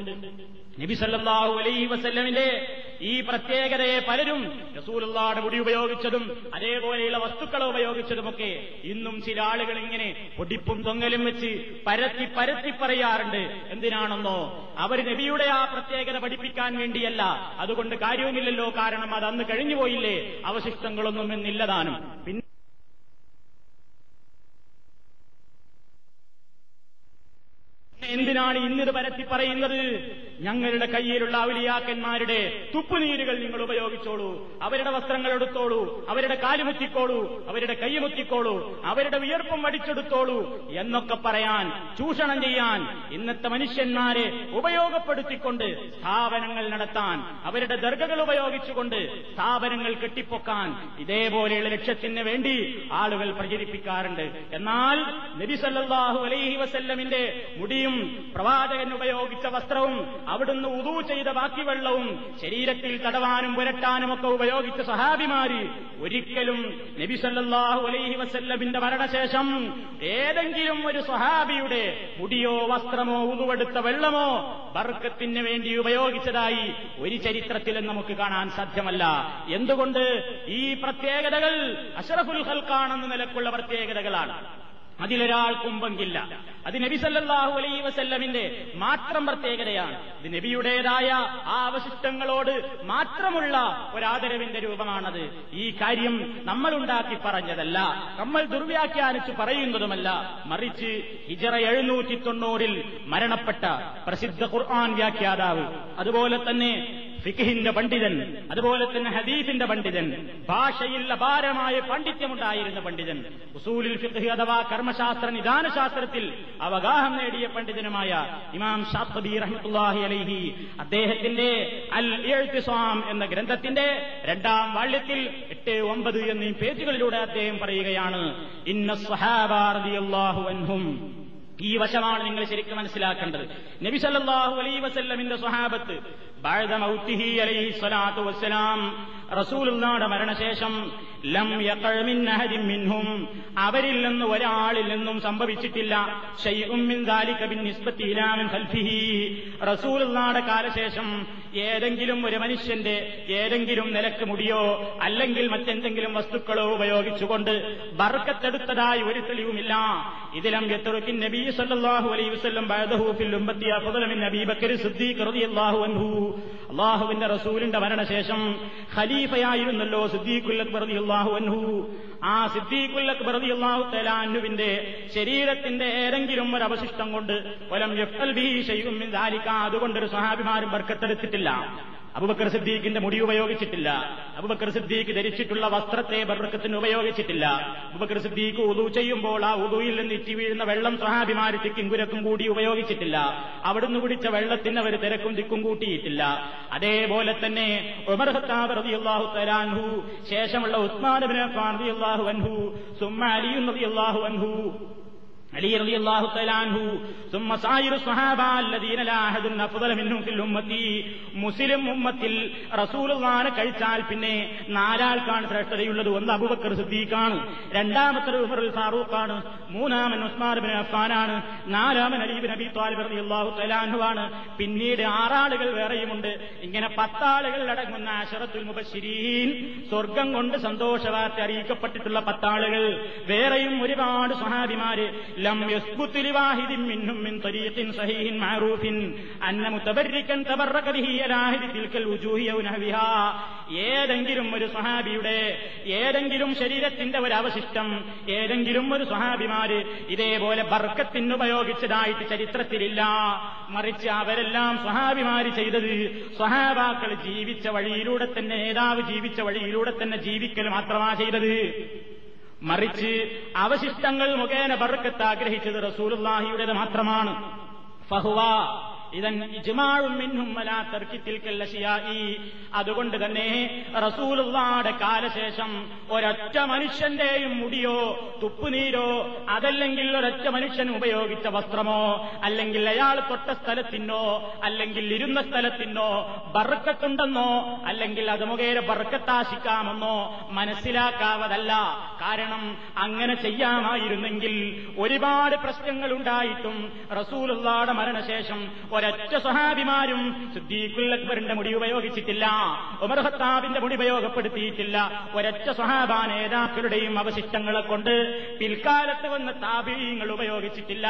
നബി സല്ലല്ലാഹു അലൈഹി വസല്ലമിന്റെ ഈ പ്രത്യേകതയെ പലരും റസൂലുള്ളാടെ മുടി ഉപയോഗിച്ചതും അതേപോലെയുള്ള വസ്തുക്കൾ ഉപയോഗിച്ചതുമൊക്കെ ഇന്നും ചില ആളുകൾ ഇങ്ങനെ പൊടിപ്പും തൊങ്ങലും വെച്ച് പരത്തി പരത്തി പറയാറുണ്ട്. എന്തിനാണെന്നോ? അവർ നബിയുടെ ആ പ്രത്യേകത പഠിപ്പിക്കാൻ വേണ്ടിയല്ല. അതുകൊണ്ട് കാര്യവുമില്ലല്ലോ. കാരണം അത് അന്ന് കഴിഞ്ഞുപോയില്ലേ അവശിഷ്ടങ്ങളൊന്നും എന്നില്ലതാനും. പിന്നെ എന്തിനാണ് ഇന്നിത് പരത്തി പറയുന്നത്? ഞങ്ങളുടെ കയ്യിലുള്ള ഔലിയാക്കന്മാരുടെ തുപ്പുനീരുകൾ നിങ്ങൾ ഉപയോഗിച്ചോളൂ. അവരുടെ വസ്ത്രങ്ങൾ എടുത്തോളൂ. അവരുടെ കാലുമുത്തിക്കോളൂ അവരുടെ കൈമുത്തിക്കോളൂ അവരുടെ വിയർപ്പും വടിച്ചെടുത്തോളൂ എന്നൊക്കെ പറയാൻ ചൂഷണം ചെയ്യാൻ ഇന്നത്തെ മനുഷ്യന്മാരെ ഉപയോഗപ്പെടുത്തിക്കൊണ്ട് സ്ഥാപനങ്ങൾ നടത്താൻ അവരുടെ ദർഗകൾ ഉപയോഗിച്ചുകൊണ്ട് സ്ഥാപനങ്ങൾ കെട്ടിപ്പൊക്കാൻ ഇതേപോലെയുള്ള ലക്ഷ്യത്തിന് വേണ്ടി ആളുകൾ പ്രചരിപ്പിക്കാറുണ്ട്. എന്നാൽ നബിസല്ലാഹു അലൈഹി വസല്ലമിന്റെ മുടിയും പ്രവാചകൻ ഉപയോഗിച്ച വസ്ത്രവും അവിടുന്ന് ഉദു ചെയ്ത ബാക്കി വെള്ളവും ശരീരത്തിൽ തടവാനും പുരട്ടാനും ഒക്കെ ഉപയോഗിച്ച സഹാബിമാര് ഒരിക്കലും നബിസല്ലാഹു അലൈഹി വസല്ലമിന്റെ മരണശേഷം ഏതെങ്കിലും ഒരു സഹാബിയുടെ മുടിയോ വസ്ത്രമോ ഉതുവെടുത്ത വെള്ളമോ ബർക്കത്തിന് വേണ്ടി ഉപയോഗിച്ചതായി ഒരു ചരിത്രത്തിലും നമുക്ക് കാണാൻ സാധ്യമല്ല. എന്തുകൊണ്ട്? ഈ പ്രത്യേകതകൾ അഷറഫുൽ ഹൽക്കാണെന്ന നിലക്കുള്ള പ്രത്യേകതകളാണ്. അതിലൊരാൾക്കും പങ്കില്ല അത് നബി സല്ലാഹു അലൈ വസല്ലമിന്റെ മാത്രം പ്രത്യേകതയാണ്. ഇത് നബിയുടേതായ ആ അവശിഷ്ടങ്ങളോട് മാത്രമുള്ള ഒരാദരവിന്റെ രൂപമാണത്. ഈ കാര്യം നമ്മൾ ഉണ്ടാക്കി പറഞ്ഞതല്ല. നമ്മൾ ദുർവ്യാഖ്യാനിച്ചു പറയുന്നതുമല്ല. മറിച്ച് ഹിജറ എഴുന്നൂറ്റി തൊണ്ണൂറിൽ മരണപ്പെട്ട പ്രസിദ്ധ ഖുർആൻ വ്യാഖ്യാതാവ്. അതുപോലെ തന്നെ ഫിഖിന്റെ പണ്ഡിതൻ അതുപോലെ തന്നെ ഹദീഫിന്റെ പണ്ഡിതൻ ഭാഷയിൽ അപാരമായ പാണ്ഡിത്യമുണ്ടായിരുന്ന പണ്ഡിതൻ ഉസൂലിൽ ഫിഖ് അഥവാ കർമ്മശാസ്ത്ര നിദാനശാസ്ത്രത്തിൽ അവഗാഹം നേടിയ പണ്ഡിതനുമായ ഇമാം ഷാത്തബി റഹ്മത്തുല്ലാഹി അലൈഹി അദ്ദേഹത്തിന്റെ അൽ എഴുത്തിസ്വാം എന്ന ഗ്രന്ഥത്തിന്റെ രണ്ടാം വാള്യത്തിൽ എട്ട് ഒമ്പത് എന്നീ പേജുകളിലൂടെ അദ്ദേഹം പറയുകയാണ് ഇന്ന അൻഹും. ഈ വശമാണ് നിങ്ങൾ ശരിക്കും മനസ്സിലാക്കേണ്ടത്. നബി സല്ലല്ലാഹു അലൈഹി വസല്ലമിന്റെ സ്വഹാബത്ത് റസൂലുള്ളാഹിയുടെ മരണശേഷം ലം അഹദിൻ മിൻഹും. അവരിൽ നിന്ന് ഒരാളിൽ നിന്നും സംഭവിച്ചിട്ടില്ല. റസൂലുള്ളാടെ കാലശേഷം ഏതെങ്കിലും ഒരു മനുഷ്യന്റെ ഏതെങ്കിലും നിലയ്ക്ക് മുടിയോ അല്ലെങ്കിൽ മറ്റെന്തെങ്കിലും വസ്തുക്കളോ ഉപയോഗിച്ചുകൊണ്ട് ബർക്കത്തെടുത്തതായി ഒരു തെളിവുമില്ല. ഇതിലം എത്തുറക്കിൻ നബി സല്ലാഹു അലൈഹി വസല്ലം ബഅദഹു ഫിൽ ഉമ്മത്തി അഫ്ദല മിൻ നബി ബക്കർ സിദ്ദീഖ് റളിയല്ലാഹു അൻഹു. അള്ളാഹുവിന്റെ റസൂലിന്റെ മരണശേഷം ഖലീഫയായിരുന്നല്ലോ സിദ്ദീഖുൽ അക്ബർ റളിയല്ലാഹു അൻഹു. ആ സിദ്ദീഖുൽ അക്ബർ റളിയല്ലാഹു തആല അൻഹുവിന്റെ ശരീരത്തിന്റെ ഏതെങ്കിലും ഒരു അവശിഷ്ടം കൊണ്ട് വലം എഫ് എൽ ബി ദാലിക. അതുകൊണ്ടൊരു സഹാബിമാരും ബർക്കത്തെടുത്തിട്ടില്ല. അബുബക്കർ സിദ്ദീഖിന്റെ മുടി ഉപയോഗിച്ചിട്ടില്ല. അബുബക്കർ സിദ്ദീഖ് ധരിച്ചിട്ടുള്ള വസ്ത്രത്തെ ബർക്കത്തിന് ഉപയോഗിച്ചിട്ടില്ല. അബുബക്കർ സിദ്ദീഖ് ഉദു ചെയ്യുമ്പോൾ ആ ഉദുയിൽ നിന്ന് ഇറ്റി വീഴുന്ന വെള്ളം സഹാബിമാര് തിക്കും കുരക്കും കൂടി ഉപയോഗിച്ചിട്ടില്ല. അവിടുന്ന് കുടിച്ച വെള്ളത്തിന് അവർ തിരക്കും തിക്കും കൂട്ടിയിട്ടില്ല. അതേപോലെ തന്നെ ഉമർ ശേഷമുള്ള ഉസ്മാൻ റളിയല്ലാഹു അൻഹു സുമ്മ അലിയും അൻഹു علي رضي الله تعالى عنه ثم سائر الصحابة الذين لا أحد أفضل منهم في الأمة മുസ്ലിം ഉമ്മത്തിൽ റസൂലുള്ളാനെ കഴിച്ചാൽ പിന്നെ നാലാൾക്കാണ് ശ്രേഷ്ഠതയുള്ളത് ഒന്ന് അബൂബക്കർ സിദ്ദീഖാണ് രണ്ടാമത്തെ ഉമറുൽ ഫാറൂഖാണ് മൂന്നാമൻ ഉസ്മാൻ ബിൻ അഫ്ഫാനാണ് നാലാമൻ അലി ബിൻ അബി താലിബ് റളിയല്ലാഹു തആല അൻഹുവാണ് പിന്നീട് ആറാളുകൾ വേറെയുമുണ്ട് ഇങ്ങനെ പത്താളുകൾ അടങ്ങുന്ന അശറത്തുൽ മുബശ്ശിരീൻ സ്വർഗം കൊണ്ട് സന്തോഷവാർത്ത അറിയിക്കപ്പെട്ടിട്ടുള്ള പത്താളുകൾ വേറെയും ഒരുപാട് സഹാബിമാര് ലം മിൻ തരീഖിൻ സഹീഹിൻ മഅറൂഫിൻ അന്ന വുജൂഹി ഔ ഏതെങ്കിലും ഒരു സഹാബിയുടെ ഏതെങ്കിലും ശരീരത്തിന്റെ ഒരു അവശിഷ്ടം ഏതെങ്കിലും ഒരു സഹാബിമാര് ഇതേപോലെ ബർക്കത്തിന് ഉപയോഗിച്ചതായിട്ട് ചരിത്രത്തിലില്ല. മറിച്ച് അവരെല്ലാം സഹാബിമാര് ചെയ്തത് സഹാബാക്കൾ ജീവിച്ച വഴിയിലൂടെ തന്നെ നേതാവ് ജീവിച്ച വഴിയിലൂടെ തന്നെ ജീവിക്കൽ മാത്രമാ ചെയ്തത്. മറിച്ച് അവശിഷ്ടങ്ങൾ മുഖേന ബർക്കത്ത് ആഗ്രഹിച്ചത് റസൂലുല്ലാഹിയുടേത് മാത്രമാണ്. ഫഹുവ ഇതൻ ഇജ്മാഴും മിന്നും അലാ തർക്കിത്തിൽ അഷിയായി. അതുകൊണ്ട് തന്നെ റസൂലുള്ളാടെ കാലശേഷം ഒരൊറ്റ മനുഷ്യന്റെയും മുടിയോ തുപ്പുനീരോ അതല്ലെങ്കിൽ ഒരൊറ്റ മനുഷ്യൻ ഉപയോഗിച്ച വസ്ത്രമോ അല്ലെങ്കിൽ അയാൾ തൊട്ട സ്ഥലത്തിനോ അല്ലെങ്കിൽ ഇരുന്ന സ്ഥലത്തിനോ ബർക്കത്തുണ്ടെന്നോ അല്ലെങ്കിൽ അത് മുഖേന ബർക്കത്താശിക്കാമെന്നോ മനസ്സിലാക്കാവതല്ല. കാരണം അങ്ങനെ ചെയ്യാമായിരുന്നെങ്കിൽ ഒരുപാട് പ്രശ്നങ്ങൾ ഉണ്ടായിട്ടും റസൂലുള്ളാടെ മരണശേഷം ഒരൊറ്റ സ്വഹാബിമാരും സിദ്ദീഖുൽ അക്ബറിന്റെ മുടി ഉപയോഗിച്ചിട്ടില്ല ഉമർ ഖത്താബിന്റെ മുടി ഉപയോഗപ്പെടുത്തിയിട്ടില്ല. ഒരൊറ്റ സ്വഹാബാ നേതാക്കളുടെയും അവശിഷ്ടങ്ങളെ കൊണ്ട് പിൽക്കാലത്ത് വന്ന താപീയങ്ങൾ ഉപയോഗിച്ചിട്ടില്ല.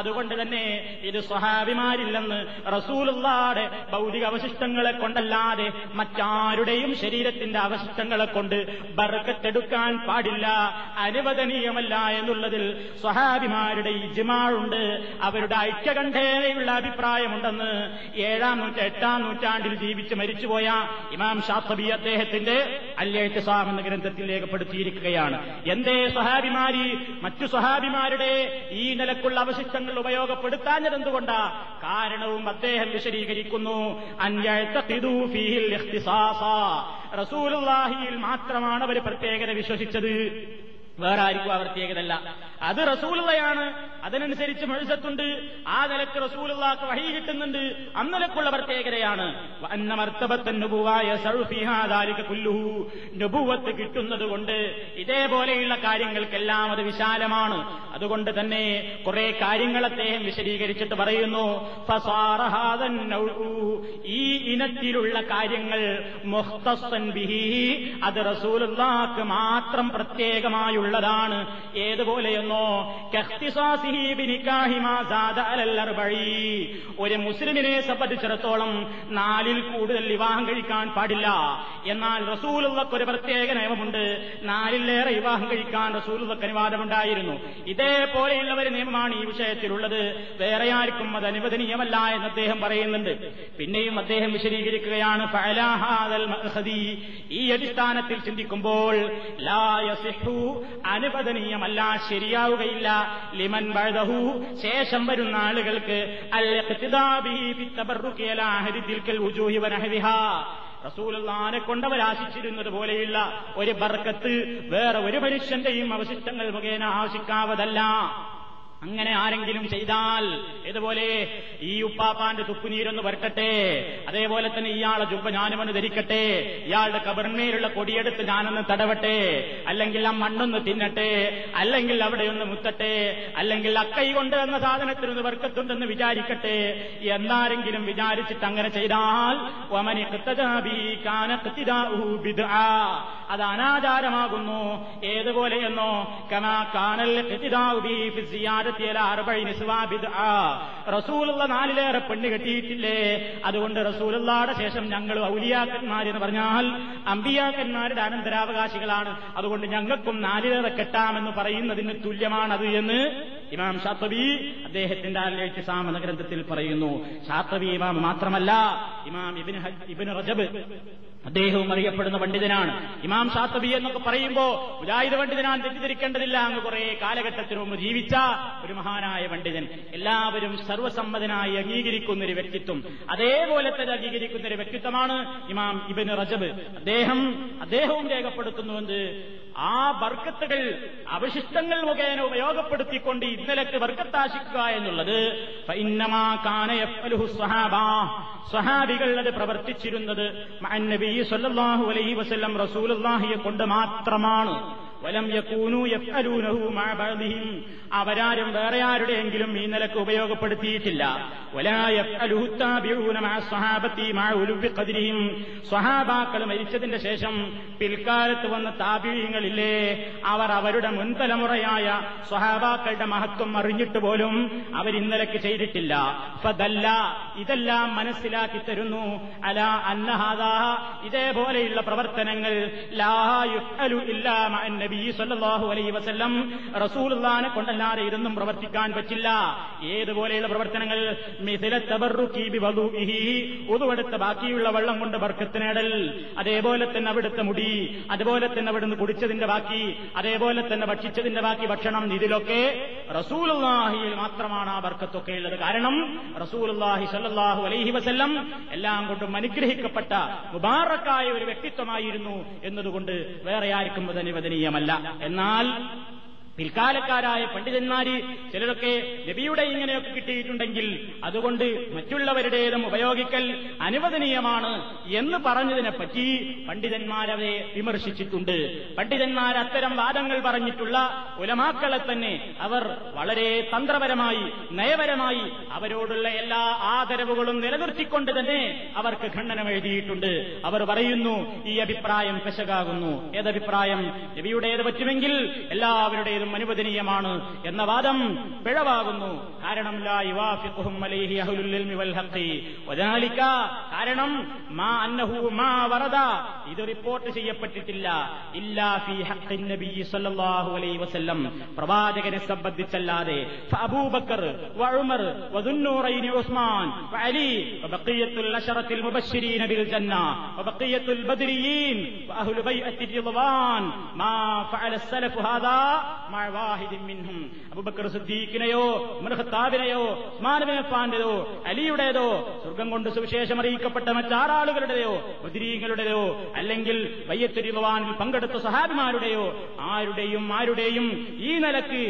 അതുകൊണ്ട് തന്നെ ഇത് സ്വഹാബിമാരില്ലെന്ന് റസൂലുള്ളാടെ ഭൗതിക അവശിഷ്ടങ്ങളെ കൊണ്ടല്ലാതെ മറ്റാരുടെയും ശരീരത്തിന്റെ അവശിഷ്ടങ്ങളെ കൊണ്ട് ബർക്കത്തെടുക്കാൻ പാടില്ല അനുവദനീയമല്ല എന്നുള്ളതിൽ സ്വഹാബിമാരുടെ ഇജ്മാഴുണ്ട് അവരുടെ ഐക്യകണ്ഠേനയുള്ള അഭിപ്രായമുണ്ടെന്ന് ഏഴാം നൂറ്റ എട്ടാം നൂറ്റാണ്ടിൽ ജീവിച്ച് മരിച്ചുപോയ ഇമാം ഷാത്തബി അദ്ദേഹത്തിന്റെ അല്ലേഴ്സാം എന്ന ഗ്രന്ഥത്തിൽ രേഖപ്പെടുത്തിയിരിക്കുകയാണ്. എന്തേ സഹാബിമാരി മറ്റു സഹാബിമാരുടെ ഈ നിലക്കുള്ള അവശിഷ്ടങ്ങൾ ഉപയോഗപ്പെടുത്താഞ്ഞതെന്തുകൊണ്ടാ കാരണവും അദ്ദേഹം വിശദീകരിക്കുന്നു. റസൂലുള്ളാഹിയിൽ മാത്രമാണ് അവർ പ്രത്യേകത വിശ്വസിച്ചത്. വേറെ ആർക്കും ആ പ്രത്യേകതല്ല അത് റസൂലുള്ളയാണ്. അതിനനുസരിച്ച് മെഴുസത്തുണ്ട് ആ നിലയ്ക്ക് റസൂലുള്ളാക്ക് വഹി കിട്ടുന്നുണ്ട്. അന്നലക്കുള്ള പ്രത്യേകതയാണ്. നുബുവത്ത് കിട്ടുന്നത് കൊണ്ട് ഇതേപോലെയുള്ള കാര്യങ്ങൾക്കെല്ലാം അത് വിശാലമാണ്. അതുകൊണ്ട് തന്നെ കുറെ കാര്യങ്ങൾ അദ്ദേഹം വിശദീകരിച്ചിട്ട് പറയുന്നു. ഈ ഇനത്തിലുള്ള കാര്യങ്ങൾ അത് റസൂലുള്ളാക്ക് മാത്രം പ്രത്യേകമായുള്ള ഉള്ളതാണ്. ഏതുപോലെയെന്നോ? ഒരു മുസ്ലിമിനെ സംബന്ധിച്ചിടത്തോളം നാലിൽ കൂടുതൽ വിവാഹം കഴിക്കാൻ പാടില്ല. എന്നാൽ റസൂലുള്ളക്ക് ഒരു പ്രത്യേക നിയമമുണ്ട്. നാലിലേറെ വിവാഹം കഴിക്കാൻ റസൂലുള്ളക്ക് അനുവാദമുണ്ടായിരുന്നു. ഇതേപോലെയുള്ള ഒരു നിയമമാണ് ഈ വിഷയത്തിലുള്ളത്. വേറെ ആർക്കും അത് അനുവദനീയമല്ല എന്ന് അദ്ദേഹം പറയുന്നുണ്ട്. പിന്നെയും അദ്ദേഹം വിശദീകരിക്കുകയാണ് ഈ അടിസ്ഥാനത്തിൽ ചിന്തിക്കുമ്പോൾ അനുവദനീയമല്ല ശരിയാവുകയില്ല. ലിമൻ ബഴതഹു ശേഷം വരുന്ന ആളുകൾക്ക് റസൂലുള്ളാനെ കൊണ്ടവരാശിച്ചിരുന്നത് പോലെയുള്ള ഒരു ബർക്കത്ത് വേറെ ഒരു മനുഷ്യന്റെയും അവശിഷ്ടങ്ങൾ മുഖേന ആശിക്കാവതല്ല. അങ്ങനെ ആരെങ്കിലും ചെയ്താൽ ഇതുപോലെ ഈ ഉപ്പാപ്പാന്റെ തുപ്പുനീരൊന്ന് വരട്ടെ അതേപോലെ തന്നെ ഇയാളെ ജുബ്ബ ഞാനുമൊന്ന് ധരിക്കട്ടെ. ഇയാളുടെ കബറിന്മേലുള്ള കൊടിയെടുത്ത് ഞാനൊന്ന് തടവട്ടെ. അല്ലെങ്കിൽ ആ മണ്ണൊന്ന് തിന്നട്ടെ. അല്ലെങ്കിൽ അവിടെ ഒന്ന് മുത്തട്ടെ. അല്ലെങ്കിൽ അക്കൈ കൊണ്ട് എന്ന സാധനത്തിനൊന്ന് വർക്കത്തുണ്ടെന്ന് വിചാരിക്കട്ടെ. എന്നാരെങ്കിലും വിചാരിച്ചിട്ട് അങ്ങനെ ചെയ്താൽ അത് അനാചാരമാകുന്നു. ഏതുപോലെയെന്നോ കമാ കാനൽ റസൂലുള്ള നാലിലേറെ പെണ്ണ് കെട്ടിയിട്ടില്ലേ? അതുകൊണ്ട് റസൂലുള്ളാടെ ശേഷം ഞങ്ങൾ ഔലിയാക്കന്മാരെന്ന് പറഞ്ഞാൽ അമ്പിയാക്കന്മാരുടെ അനന്തരാവകാശികളാണ്. അതുകൊണ്ട് ഞങ്ങൾക്കും നാലിലേറെ കെട്ടാമെന്ന് പറയുന്നതിന് തുല്യമാണത് എന്ന് ഇമാം ഷാത്തബി അദ്ദേഹത്തിന്റെ അല്ലേറ്റ് സാമന ഗ്രന്ഥത്തിൽ പറയുന്നു. ഷാത്തബി ഇമാം മാത്രമല്ല ഇമാം ഇബിൻ ഇബിൻ റജബ് അദ്ദേഹവും അറിയപ്പെടുന്ന പണ്ഡിതനാണ്. ഇമാം ഷാത്തബി എന്നൊക്കെ പറയുമ്പോ മുജാഹിദ് പണ്ഡിതനാൻ തെറ്റിദ്ധരിക്കേണ്ടതില്ല അങ്ങ് കുറെ കാലഘട്ടത്തിന് മുമ്പ് ജീവിച്ച ഒരു മഹാനായ പണ്ഡിതൻ. എല്ലാവരും സർവസമ്മതനായി അംഗീകരിക്കുന്ന ഒരു വ്യക്തിത്വം. അതേപോലെ തന്നെ അംഗീകരിക്കുന്ന ഒരു വ്യക്തിത്വമാണ് ഇമാം ഇബിൻ റജബ്. അദ്ദേഹം അദ്ദേഹവും രേഖപ്പെടുത്തുന്നുവെന്ന് ആ ബർക്കത്തുകൾ അവശിഷ്ടങ്ങൾ മുഖേന ഉപയോഗപ്പെടുത്തിക്കൊണ്ട് ഇന്നലക്ക് ബർക്കത്താശിക്കുക എന്നുള്ളത്. സ്വഹാബികൾ അത് പ്രവർത്തിച്ചിരുന്നത് നബി സല്ലല്ലാഹു അലൈഹി വസല്ലം റസൂലുള്ളാഹിയെ കൊണ്ട് മാത്രമാണ് വലം യക്കൂനു യഫ്അലൂനഹു മഅ ബഅദിഹിം. അവരാരും വേറെ ആരുടെയെങ്കിലും ഈ നിലയ്ക്ക് ഉപയോഗപ്പെടുത്തിയിട്ടില്ല. വലാ യഫ്അലുഹു താബിഊന മഅ സ്വഹാബത്തി മഅ ഉലുബി ഖദ്രിഹിം. സ്വഹാബാക്കൾ മരിച്ചതിന്റെ ശേഷം പിൽക്കാലത്ത് വന്ന താബിഴീങ്ങളില്ലേ അവർ അവരുടെ മുൻതലമുറയായ സ്വഹാബാക്കളുടെ മഹത്വം അറിഞ്ഞിട്ട് പോലും അവർ ഇന്നലക്ക് ചെയ്തിട്ടില്ല. ഫദല്ല ഇതെല്ലാം മനസ്സിലാക്കി തരുന്നു. അല അന്നഹാദാ ഇതേപോലെയുള്ള പ്രവർത്തനങ്ങൾ ലാ യുഫ്അലു ഇല്ലാ നബി സല്ലല്ലാഹു അലൈ വസ്ല്ലം റസൂലുള്ളാനെ കൊണ്ടല്ലാതെ ഇതൊന്നും പ്രവർത്തിക്കാൻ പറ്റില്ല. ഏതുപോലെയുള്ള പ്രവർത്തനങ്ങൾ? ഉതുവെടുത്ത ബാക്കിയുള്ള വെള്ളം കൊണ്ട് ബർക്കത്ത് നേടൽ. അതേപോലെ തന്നെ അവിടുത്തെ മുടി അതുപോലെ തന്നെ അവിടുന്ന് കുടിച്ചതിന്റെ ബാക്കി അതേപോലെ തന്നെ ഭക്ഷിച്ചതിന്റെ ബാക്കി ഭക്ഷണം ഇതിലൊക്കെ റസൂലുള്ളാഹിയിൽ മാത്രമാണ് ആ ബർക്കത്തൊക്കെ ഉള്ളത്. കാരണം റസൂലുള്ളാഹി സല്ലാഹു അലൈഹി വസല്ലം എല്ലാം കൊണ്ടും അനുഗ്രഹിക്കപ്പെട്ട മുബാറക്കായ ഒരു വ്യക്തിത്വമായിരുന്നു എന്നതുകൊണ്ട് വേറെ ആർക്കും അത് അനുവദനീയമല്ല എന്നാൽ പിൽക്കാലക്കാരായ പണ്ഡിതന്മാര് ചിലരൊക്കെ നബിയുടെ ഇങ്ങനെയൊക്കെ കിട്ടിയിട്ടുണ്ടെങ്കിൽ അതുകൊണ്ട് മറ്റുള്ളവരുടേതും ഉപയോഗിക്കൽ അനുവദനീയമാണ് എന്ന് പറഞ്ഞതിനെപ്പറ്റി പണ്ഡിതന്മാരവരെ വിമർശിച്ചിട്ടുണ്ട്. പണ്ഡിതന്മാർ അത്തരം വാദങ്ങൾ പറഞ്ഞിട്ടുള്ള ഉലമാക്കളെ തന്നെ അവർ വളരെ തന്ത്രപരമായി നയപരമായി അവരോടുള്ള എല്ലാ ആദരവുകളും നിലനിർത്തിക്കൊണ്ട് തന്നെ അവർക്ക് ഖണ്ഡനം എഴുതിയിട്ടുണ്ട്. അവർ പറയുന്നു ഈ അഭിപ്രായം പെശകാകുന്നു. ഏതഭിപ്രായം? നബിയുടേത് പറ്റുമെങ്കിൽ എല്ലാവരുടേതും അനുവദനീയമാണ് എന്ന വാദം പിഴവാകുന്നു കാരണം ലാ യുവാഫിഖുഹും അലൈഹി അഹ്ലുൽ ഇൽമി വൽ ഹഖി വദാലിക കാരണം മാ അന്നഹു മാ വറദ ഇത് റിപ്പോർട്ട് ചെയ്യപ്പെട്ടിട്ടില്ല ഇല്ലാ ഫീ ഹഖ്ഖിൻ നബി സല്ലല്ലാഹു അലൈഹി വസല്ലം പ്രവാചകനെ സംബന്ധിച്ചല്ലാതെ അബൂബക്കർ വഉമർ വദുന്നൂറൈനി ഉസ്മാൻ വഅലി വബഖിയത്തുൽ അശറത്തിൽ മുബശ്ശിരീന ബിൽ ജന്ന വബഖിയത്തുൽ ബദ്രിയീൻ വഅഹ്ലു ബൈഅത്തി റിദ്വാൻ മാ ഫഅല السلف هذا മിൻഹും. അബുബക്കർ സിദ്ദീഖിനെയോ അലിയുടേതോ സ്വർഗം കൊണ്ട് സുവിശേഷം അറിയിക്കപ്പെട്ട മറ്റാറാളുകളുടെയോ ബദിരീങ്ങളുടെയോ അല്ലെങ്കിൽ വയ്യത്തുരുവാനിൽ പങ്കെടുത്ത സഹാബിമാരുടെയോ ആരുടെയും ആരുടെയും ഈ നിലയ്ക്ക്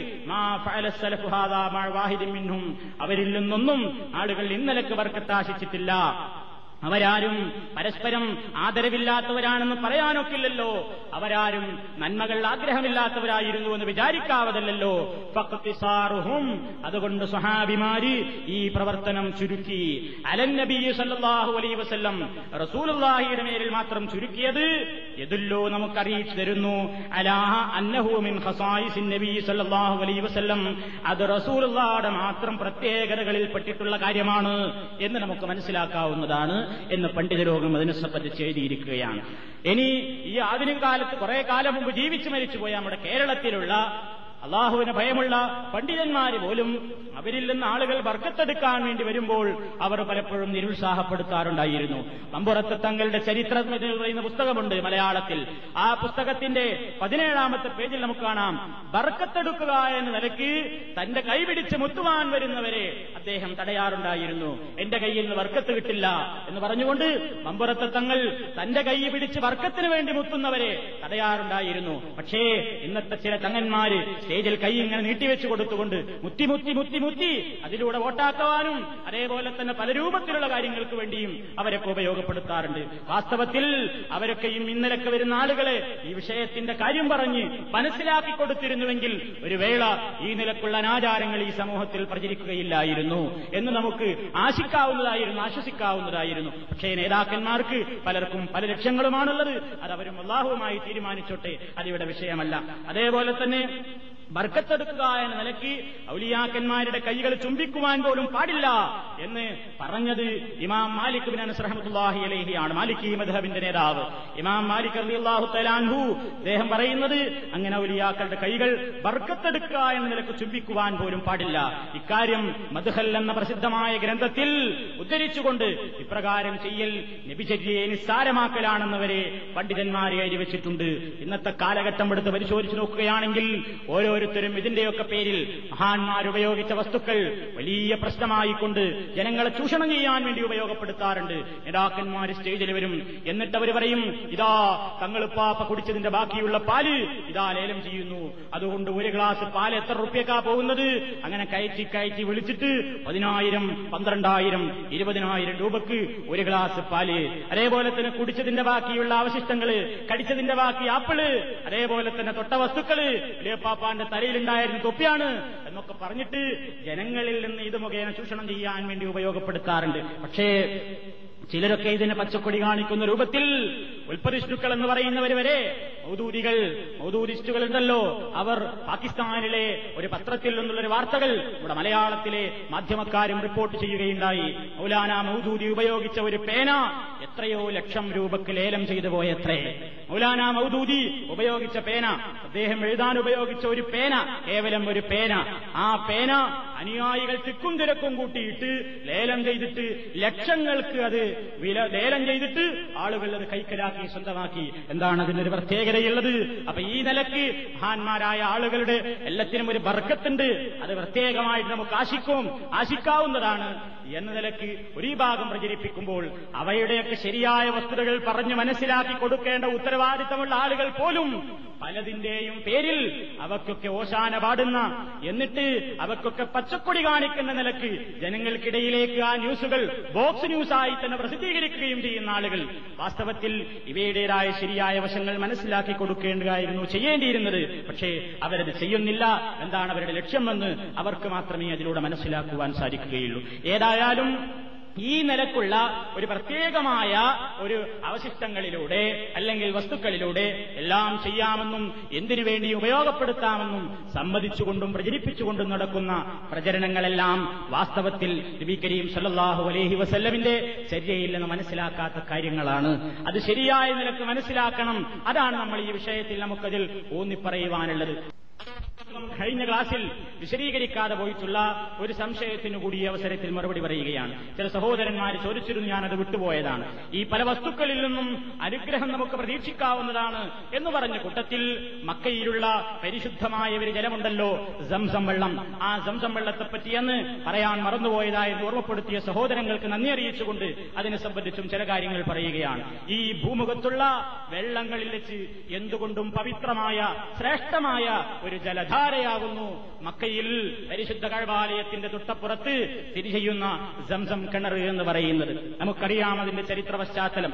അവരിൽ നിന്നൊന്നും ആളുകൾ ഇന്നലക്ക് വർക്കത്താശിച്ചിട്ടില്ല. അവരാരും പരസ്പരം ആദരവില്ലാത്തവരാണെന്ന് പറയാനൊക്കില്ലല്ലോ. അവരാരും നന്മകൾ ആഗ്രഹമില്ലാത്തവരായിരുന്നു എന്ന് വിചാരിക്കാവതല്ലോ ഫഖ്തിസാറുഹും അതുകൊണ്ട് സ്വഹാബിമാര് ഈ പ്രവർത്തനം ചുരുക്കി. അലൻ നബി സല്ലാഹു അലൈ വസ്ല്ലം റസൂലുള്ളാഹിയുടെ മേലിൽ മാത്രം ചുരുക്കിയത് എതുല്ലോ നമുക്ക് അറിയിച്ചു തരുന്നു. അലാഹ അന്നഹു ഹസായിസിൻ നബി സല്ലാഹു അലൈ വസ്ല്ലം. അത് റസൂലുള്ളാഹിയുടെ മാത്രം പ്രത്യേകതകളിൽ പെട്ടിട്ടുള്ള കാര്യമാണ് എന്ന് നമുക്ക് മനസ്സിലാക്കാവുന്നതാണ്. എന്ന് പണ്ഡിതരോഗം അതിനെ സംബന്ധിച്ച് എഴുതിയിരിക്കുകയാണ്. ഇനി ഈ ആധുനിക കാലത്ത് കുറെ കാലം മുമ്പ് ജീവിച്ചു മരിച്ചുപോയ നമ്മുടെ കേരളത്തിലുള്ള അള്ളാഹുവിന് ഭയമുള്ള പണ്ഡിതന്മാര് പോലും അവരിൽ നിന്ന് ആളുകൾ വർക്കത്തെടുക്കാൻ വേണ്ടി വരുമ്പോൾ അവർ പലപ്പോഴും നിരുത്സാഹപ്പെടുത്താറുണ്ടായിരുന്നു. അമ്പുറത്ത് തങ്ങളുടെ ചരിത്രം പറയുന്ന പുസ്തകമുണ്ട് മലയാളത്തിൽ. ആ പുസ്തകത്തിന്റെ പതിനേഴാമത്തെ പേജിൽ നമുക്ക് കാണാം. ബർക്കത്തെടുക്കുക എന്ന നിലയ്ക്ക് തന്റെ കൈപിടിച്ച് മുത്തുവാൻ വരുന്നവരെ അദ്ദേഹം തടയാറുണ്ടായിരുന്നു. എന്റെ കയ്യിൽ നിന്ന് വർക്കത്ത് കിട്ടില്ല എന്ന് പറഞ്ഞുകൊണ്ട് മമ്പുറത്ത് തങ്ങൾ തന്റെ കൈ പിടിച്ച് വർക്കത്തിന് വേണ്ടി മുത്തുന്നവരെ തടയാറുണ്ടായിരുന്നു. പക്ഷേ ഇന്നത്തെ ചില തങ്ങന്മാര് സ്റ്റേജിൽ കൈ ഇങ്ങനെ നീട്ടിവെച്ചു കൊടുത്തുകൊണ്ട് മുത്തി മുത്തി മുത്തി മുത്തി അതിലൂടെ വോട്ടാക്കുവാനും അതേപോലെ തന്നെ പല രൂപത്തിലുള്ള കാര്യങ്ങൾക്ക് വേണ്ടിയും അവരൊക്കെ ഉപയോഗപ്പെടുത്താറുണ്ട്. വാസ്തവത്തിൽ അവരൊക്കെയും ഇന്നലൊക്കെ വരുന്ന ആളുകളെ ഈ വിഷയത്തിന്റെ കാര്യം പറഞ്ഞ് മനസ്സിലാക്കി കൊടുത്തിരുന്നുവെങ്കിൽ ഒരു വേള ഈ നിലക്കുള്ള അനാചാരങ്ങൾ ഈ സമൂഹത്തിൽ പ്രചരിക്കുകയില്ലായിരുന്നു എന്ന് നമുക്ക് ആശിക്കാവുന്നതായിരുന്നു ആശ്വസിക്കാവുന്നതായിരുന്നു. പക്ഷേ നേതാക്കന്മാർക്ക് പലർക്കും പല ലക്ഷ്യങ്ങളുമാണുള്ളത്. അതവരും അള്ളാഹുവുമായി തീരുമാനിച്ചോട്ടെ. അതിവിടെ വിഷയമല്ല. അതേപോലെ തന്നെ ബർക്കത്തെടുക്കുക എന്ന നിലയ്ക്ക് ഔലിയാക്കന്മാരുടെ കൈകൾ ചുംബിക്കുവാൻ പോലും പാടില്ല എന്ന് പറഞ്ഞത് ഇമാം മാലിക് ബിൻ അനസ് റഹ്മത്തുള്ളാഹി അലൈഹിയാണ്. മാലിക് ഈ മദ്ഹബിന്റെ നേതാവ്. ഇമാം മാലിക് റളിയല്ലാഹു തലാൻഹു അദ്ദേഹം പറയുന്നത് അങ്ങനെ ഔലിയാക്കളുടെ കൈകൾ ബർക്കത്തെടുക്കുക എന്ന നിലയ്ക്ക് ചുംബിക്കുവാൻ പോലും പാടില്ല. ഇക്കാര്യം മധുഹൽ എന്ന പ്രസിദ്ധമായ ഗ്രന്ഥത്തിൽ ഉദ്ധരിച്ചുകൊണ്ട് ഇപ്രകാരം ചെയ്യൽ നബിചര്യയെ നിസ്സാരമാക്കലാണെന്നവരെ പണ്ഡിതന്മാരെ എഴുതി വെച്ചിട്ടുണ്ട്. ഇന്നത്തെ കാലഘട്ടം എടുത്ത് പരിശോധിച്ചു നോക്കുകയാണെങ്കിൽ ഓരോരുത്തരും ഇതിന്റെയൊക്കെ പേരിൽ മഹാന്മാർ ഉപയോഗിച്ച വസ്തുക്കൾ വലിയ പ്രശ്നമായിക്കൊണ്ട് ജനങ്ങളെ ചൂഷണം ചെയ്യാൻ വേണ്ടി ഉപയോഗപ്പെടുത്താറുണ്ട്. നേതാക്കന്മാർ സ്റ്റേജിൽ വരും. എന്നിട്ട് അവർ പറയും ഇതാ തങ്ങളുപ്പാപ്പ കുടിച്ചതിന്റെ ബാക്കിയുള്ള പാൽ ഇതാ ലേലം ചെയ്യുന്നു. അതുകൊണ്ട് ഒരു ഗ്ലാസ് പാൽ എത്ര റുപ്യക്കാ പോകുന്നത്? അങ്ങനെ കയറ്റി കയറ്റി വിളിച്ചിട്ട് പതിനായിരം പന്ത്രണ്ടായിരം ഇരുപതിനായിരം രൂപക്ക് ഒരു ഗ്ലാസ് പാൽ അതേപോലെ തന്നെ കുടിച്ചതിന്റെ ബാക്കിയുള്ള അവശിഷ്ടങ്ങൾ കടിച്ചതിന്റെ ബാക്കി ആപ്പിൾ അതേപോലെ തന്നെ തൊട്ട വസ്തുക്കൾ പാപ്പാന്റെ തലയിലുണ്ടായിരുന്ന തൊപ്പിയാണ് എന്നൊക്കെ പറഞ്ഞിട്ട് ജനങ്ങളിൽ നിന്ന് ഇത് മുഖേന ചൂഷണം ചെയ്യാൻ വേണ്ടി ഉപയോഗപ്പെടുത്താറുണ്ട്. പക്ഷേ ചിലരൊക്കെ ഇതിനെ പച്ചക്കൊടി കാണിക്കുന്ന രൂപത്തിൽ ഉൽപ്പതിഷ്ണുക്കൾ എന്ന് പറയുന്നവർ വരെ മൗദൂദികൾ മൗദൂദിസ്റ്റുകൾ ഉണ്ടല്ലോ അവർ പാകിസ്ഥാനിലെ ഒരു പത്രത്തിൽ നിന്നുള്ളൊരു വാർത്തകൾ ഇവിടെ മലയാളത്തിലെ മാധ്യമക്കാരും റിപ്പോർട്ട് ചെയ്യുകയുണ്ടായി. മൗലാന മൗദൂദി ഉപയോഗിച്ച ഒരു പേന എത്രയോ ലക്ഷം രൂപക്ക് ലേലം ചെയ്തു പോയത്രേ. മൗലാന മൗദൂദി ഉപയോഗിച്ച പേന അദ്ദേഹം എഴുതാൻ ഉപയോഗിച്ച ഒരു പേന കേവലം ഒരു പേന. ആ പേന അനുയായികൾ തിക്കും തിരക്കും കൂട്ടിയിട്ട് ലേലം ചെയ്തിട്ട് ലക്ഷങ്ങൾക്ക് അത് വില ലേലം ചെയ്തിട്ട് ആളുകൾ അത് കൈക്കലാക്കി സ്വന്തമാക്കി. എന്താണ് അതിനൊരു പ്രത്യേകതയുള്ളത്? അപ്പൊ ഈ നിലയ്ക്ക് മഹാന്മാരായ ആളുകളുടെ എല്ലാത്തിനും ഒരു ബർക്കത്തുണ്ട്. അത് പ്രത്യേകമായിട്ട് നമുക്ക് ആശിക്കും ആശിക്കാവുന്നതാണ്. എന്ന നിലയ്ക്ക് ഒരു ഭാഗം പ്രചരിപ്പിക്കുമ്പോൾ അവയുടെയൊക്കെ ശരിയായ വസ്തുതകൾ പറഞ്ഞു മനസ്സിലാക്കി കൊടുക്കേണ്ട ഉത്തരവാദിത്തമുള്ള ആളുകൾ പോലും പലതിന്റെയും പേരിൽ അവക്കൊക്കെ ഓശാന പാടുന്ന എന്നിട്ട് അവക്കൊക്കെ പച്ചക്കൊടി കാണിക്കുന്ന നിലയ്ക്ക് ജനങ്ങൾക്കിടയിലേക്ക് ആ ന്യൂസുകൾ ബോക്സ് ന്യൂസായി തന്നെ പ്രസിദ്ധീകരിക്കുകയും ചെയ്യുന്ന ആളുകൾ. വാസ്തവത്തിൽ ഇവയുടേതായ ശരിയായ വശങ്ങൾ മനസ്സിലാക്കി കൊടുക്കേണ്ടതായിരുന്നു ചെയ്യേണ്ടിയിരുന്നത്. പക്ഷേ അവരത് ചെയ്യുന്നില്ല. എന്താണ് അവരുടെ ലക്ഷ്യമെന്ന് അവർക്ക് മാത്രമേ അതിലൂടെ മനസ്സിലാക്കുവാൻ സാധിക്കുകയുള്ളൂ. ഏതായാലും ഈ നിലക്കുള്ള ഒരു പ്രത്യേകമായ ഒരു അവശിഷ്ടങ്ങളിലൂടെ അല്ലെങ്കിൽ വസ്തുക്കളിലൂടെ എല്ലാം ചെയ്യാമെന്നും എന്തിനു വേണ്ടി ഉപയോഗപ്പെടുത്താമെന്നും സമ്മതിച്ചുകൊണ്ടും പ്രചരിപ്പിച്ചുകൊണ്ടും നടക്കുന്ന പ്രചരണങ്ങളെല്ലാം വാസ്തവത്തിൽ നബി കരീം സല്ലാഹു അലൈഹി വസല്ലമിന്റെ ചര്യയിൽ നിന്ന് മനസ്സിലാക്കാത്ത കാര്യങ്ങളാണ്. അത് ശരിയായ നിലയ്ക്ക് മനസ്സിലാക്കണം. അതാണ് നമ്മൾ ഈ വിഷയത്തിൽ നമുക്കതിൽ ഊന്നിപ്പറയുവാനുള്ളത്. കഴിഞ്ഞ ക്ലാസ്സിൽ വിശദീകരിക്കാതെ പോയിട്ടുള്ള ഒരു സംശയത്തിനു കൂടി അവസരത്തിൽ മറുപടി പറയുകയാണ്. ചില സഹോദരന്മാർ ചോദിച്ചിരുന്നു ഞാനത് വിട്ടുപോയതാണ്. ഈ പല വസ്തുക്കളിൽ നിന്നും അനുഗ്രഹം നമുക്ക് പ്രതീക്ഷിക്കാവുന്നതാണ് എന്ന് പറഞ്ഞ കൂട്ടത്തിൽ മക്കയിലുള്ള പരിശുദ്ധമായ ഒരു ജലമുണ്ടല്ലോ സംസം വെള്ളം. ആ സംസം വെള്ളത്തെപ്പറ്റി എന്ന് പറയാൻ മറന്നുപോയതായെന്ന് ഓർമ്മപ്പെടുത്തിയ സഹോദരങ്ങൾക്ക് നന്ദി അറിയിച്ചുകൊണ്ട് അതിനെ സംബന്ധിച്ചും ചില കാര്യങ്ങൾ പറയുകയാണ്. ഈ ഭൂമുഖത്തുള്ള വെള്ളങ്ങളിൽ വെച്ച് എന്തുകൊണ്ടും പവിത്രമായ ശ്രേഷ്ഠമായ ഒരു ജലധാരയാകുന്നു മക്കയിൽ പരിശുദ്ധ കഴവാലയത്തിന്റെ തൊട്ടപ്പുറത്ത് സ്ഥിതി ചെയ്യുന്ന സംസം കിണർ എന്ന് പറയുന്നത്. നമുക്കറിയാം അതിന്റെ ചരിത്ര പശ്ചാത്തലം.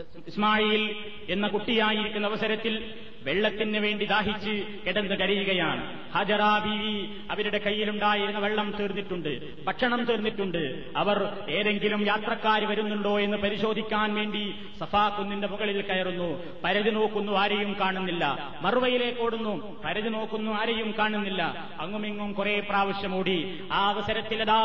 ഇസ്മായിൽ എന്ന കുട്ടിയായിരിക്കുന്ന അവസരത്തിൽ വെള്ളത്തിന് വേണ്ടി ദാഹിച്ച് കിടന്ന് കരയുകയാണ്. ഹജറാ ബീവി അവരുടെ കയ്യിലുണ്ടായിരുന്ന വെള്ളം തീർന്നിട്ടുണ്ട് ഭക്ഷണം തീർന്നിട്ടുണ്ട്. അവർ ഏതെങ്കിലും യാത്രക്കാർ വരുന്നുണ്ടോ എന്ന് പരിശോധിക്കാൻ വേണ്ടി സഫാ കുന്നിന്റെ മുകളിൽ കയറുന്നു. പരതി നോക്കുന്നു ആരെയും കാണുന്നില്ല. മറുവയിലേക്ക് ഓടുന്നു പരതി നോക്കുന്നു ആരെയും കാണുന്നില്ല. അങ്ങുമിങ്ങും കുറെ പ്രാവശ്യം ഓടി. ആ അവസരത്തിലതാ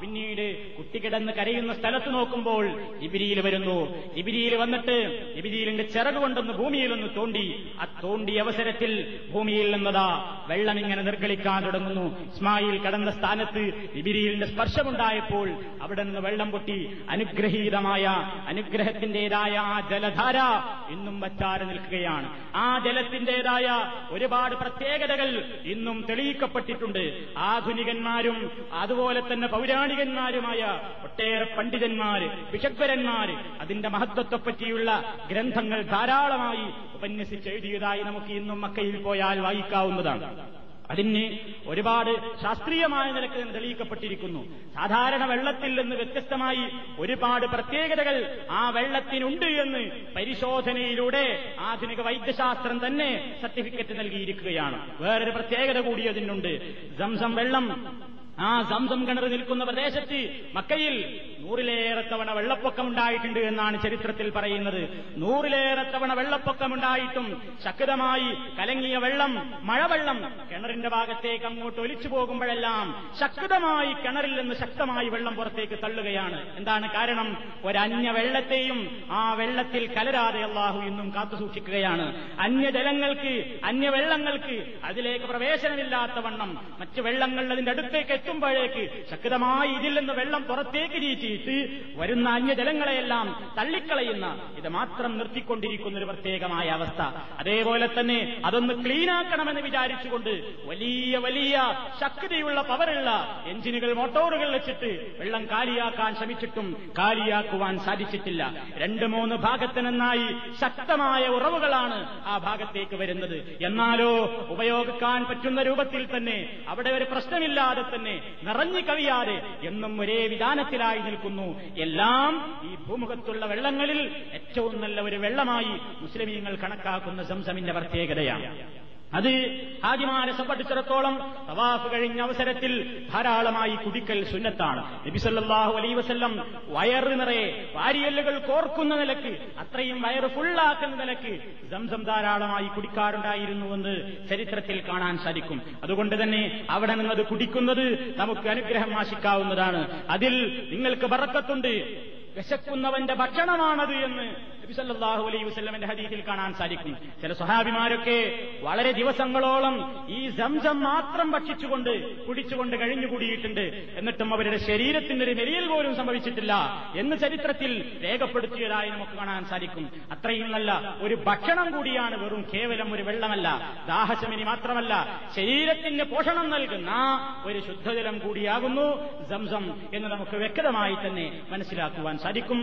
പിന്നീട് കുട്ടി കിടന്ന് കരയുന്ന സ്ഥലത്ത് നോക്കുമ്പോൾ ഇബിരിയിൽ വരുന്നു. ഇബിരിയിൽ വന്നിട്ട് ഇബിരിയിലിന്റെ ചിറക് ഭൂമിയിലൊന്ന് തോണ്ടി ആ തോണ്ടിയ അവസരത്തിൽ ഭൂമിയിൽ നിന്നതാ വെള്ളം ഇങ്ങനെ നിർഗളിക്കാൻ തുടങ്ങുന്നു. ഇസ്മായിൽ കടന്ന സ്ഥാനത്ത് ഇബിരിയിലിന്റെ സ്പർശമുണ്ടായപ്പോൾ അവിടെ നിന്ന് വെള്ളം പൊട്ടി അനുഗ്രഹീതമായ അനുഗ്രഹത്തിന്റേതായ ആ ജലധാര ഇന്നും വച്ചാറ് നിൽക്കുകയാണ്. ആ ജലത്തിന്റേതായ ഒരുപാട് പ്രത്യേകതകൾ ഇന്നും തെളിയിക്കപ്പെട്ടിട്ടുണ്ട്. ആധുനികന്മാരും അതുപോലെ തന്നെ പൗരാണികന്മാരുമായ ഒട്ടേറെ പണ്ഡിതന്മാര് വിഷഗ്വരന്മാര് അതിന്റെ മഹത്വത്തെപ്പറ്റിയുള്ള ഗ്രന്ഥങ്ങൾ ധാരാളമായി ഉപന്യസിച്ച് എഴുതിയതായി നമുക്ക് ഇന്നും മക്കയിൽ പോയാൽ വായിക്കാവുന്നതാണ്. അതിന് ഒരുപാട് ശാസ്ത്രീയമായ നിലയ്ക്ക് തെളിയിക്കപ്പെട്ടിരിക്കുന്നു. സാധാരണ വെള്ളത്തിൽ നിന്ന് വ്യത്യസ്തമായി ഒരുപാട് പ്രത്യേകതകൾ ആ വെള്ളത്തിനുണ്ട് എന്ന് പരിശോധനയിലൂടെ ആധുനിക വൈദ്യശാസ്ത്രം തന്നെ സർട്ടിഫിക്കറ്റ് നൽകിയിരിക്കുകയാണ്. വേറൊരു പ്രത്യേകത കൂടി അതിനുണ്ട്. സംസം വെള്ളം ആ സംസം കിണർ നിൽക്കുന്ന പ്രദേശത്ത് മക്കയിൽ നൂറിലേറെ തവണ വെള്ളപ്പൊക്കം ഉണ്ടായിട്ടുണ്ട് എന്നാണ് ചരിത്രത്തിൽ പറയുന്നത്. നൂറിലേറെ തവണ വെള്ളപ്പൊക്കം ഉണ്ടായിട്ടും ശക്തമായി കലങ്ങിയ വെള്ളം മഴവെള്ളം കിണറിന്റെ ഭാഗത്തേക്ക് അങ്ങോട്ട് ഒലിച്ചു പോകുമ്പോഴെല്ലാം ശക്തമായി കിണറിൽ നിന്ന് ശക്തമായി വെള്ളം പുറത്തേക്ക് തള്ളുകയാണ്. എന്താണ് കാരണം? ഒരന്യ വെള്ളത്തെയും ആ വെള്ളത്തിൽ കലരാതെ അള്ളാഹു ഇന്നും കാത്തുസൂക്ഷിക്കുകയാണ് അന്യജലങ്ങൾക്ക് അന്യവെള്ളങ്ങൾക്ക് അതിലേക്ക് പ്രവേശനമില്ലാത്ത വണ്ണം മറ്റ് വെള്ളങ്ങൾ അതിന്റെ അടുത്തേക്ക് എത്തുമ്പോഴേക്ക് ശക്തമായി ഇതിൽ നിന്ന് വെള്ളം പുറത്തേക്ക് നീറ്റിയിട്ട് വരുന്ന അന്യജലങ്ങളെയെല്ലാം തള്ളിക്കളയുന്ന ഇത് മാത്രം നിർത്തിക്കൊണ്ടിരിക്കുന്ന ഒരു പ്രത്യേകമായ അവസ്ഥ. അതേപോലെ തന്നെ അതൊന്ന് ക്ലീനാക്കണമെന്ന് വിചാരിച്ചുകൊണ്ട് വലിയ വലിയ ശക്തിയുള്ള പവറുള്ള എഞ്ചിനുകൾ മോട്ടോറുകൾ വെച്ചിട്ട് വെള്ളം കാലിയാക്കാൻ ശ്രമിച്ചിട്ടും കാലിയാക്കുവാൻ സാധിച്ചിട്ടില്ല. രണ്ട് മൂന്ന് ഭാഗത്തിനെന്നായി ശക്തമായ ഉറവുകളാണ് ആ ഭാഗത്തേക്ക് വരുന്നത്. എന്നാലോ ഉപയോഗിക്കാൻ പറ്റുന്ന രൂപത്തിൽ തന്നെ അവിടെ ഒരു പ്രശ്നമില്ലാതെ തന്നെ നിറഞ്ഞു കവിയാതെ എന്നും ഒരേ വിധാനത്തിലായി നിൽക്കുന്നു. എല്ലാം ഈ ഭൂമുഖത്തുള്ള വെള്ളങ്ങളിൽ ഏറ്റവും നല്ല ഒരു വെള്ളമായി മുസ്ലിമീങ്ങൾ കണക്കാക്കുന്ന സംസമിന്റെ പ്രത്യേകതയാണ്. അത് ഹാജിമാരെ സംബന്ധിച്ചിടത്തോളം തവാഫ് കഴിഞ്ഞ അവസരത്തിൽ ധാരാളമായി കുടിക്കൽ സുന്നത്താണ്. നബിസല്ലാഹു അലൈ വസ്ല്ലം വയറ് നിറയെ വാരിയല്ലുകൾ കോർക്കുന്ന നിലയ്ക്ക് അത്രയും വയറ് ഫുള്ളാക്കുന്ന നിലയ്ക്ക് സംസം ധാരാളമായി കുടിക്കാറുണ്ടായിരുന്നുവെന്ന് ചരിത്രത്തിൽ കാണാൻ സാധിക്കും. അതുകൊണ്ട് തന്നെ അവിടെ നിന്നത് കുടിക്കുന്നത് നമുക്ക് അനുഗ്രഹം ആശിക്കാവുന്നതാണ്. അതിൽ നിങ്ങൾക്ക് പറക്കത്തുണ്ട് വിശക്കുന്നവന്റെ ഭക്ഷണമാണത് എന്ന് നബിസല്ലാഹു അലൈ വസ്ലമിന്റെ ഹദീസിൽ കാണാൻ സാധിക്കും ചില സ്വഹാബിമാരൊക്കെ വളരെ ദിവസങ്ങളോളം ഈ സംസം മാത്രം ഭക്ഷിച്ചുകൊണ്ട് കുടിച്ചുകൊണ്ട് കഴിഞ്ഞുകൂടിയിട്ടുണ്ട്. എന്നിട്ടും അവരുടെ ശരീരത്തിന് ഒരു മെലിയൽ പോലും സംഭവിച്ചിട്ടില്ല എന്ന് ചരിത്രത്തിൽ രേഖപ്പെടുത്തിയതായി നമുക്ക് കാണാൻ സാധിക്കും. അത്രയും നല്ല ഒരു ഭക്ഷണം കൂടിയാണ് വെറും കേവലം ഒരു വെള്ളമല്ല. ദാഹശമിനി മാത്രമല്ല ശരീരത്തിന് പോഷണം നൽകുന്ന ഒരു ശുദ്ധജലം കൂടിയാകുന്നു സംസം എന്ന് നമുക്ക് വ്യക്തമായി തന്നെ മനസ്സിലാക്കുവാൻ സാധിക്കും.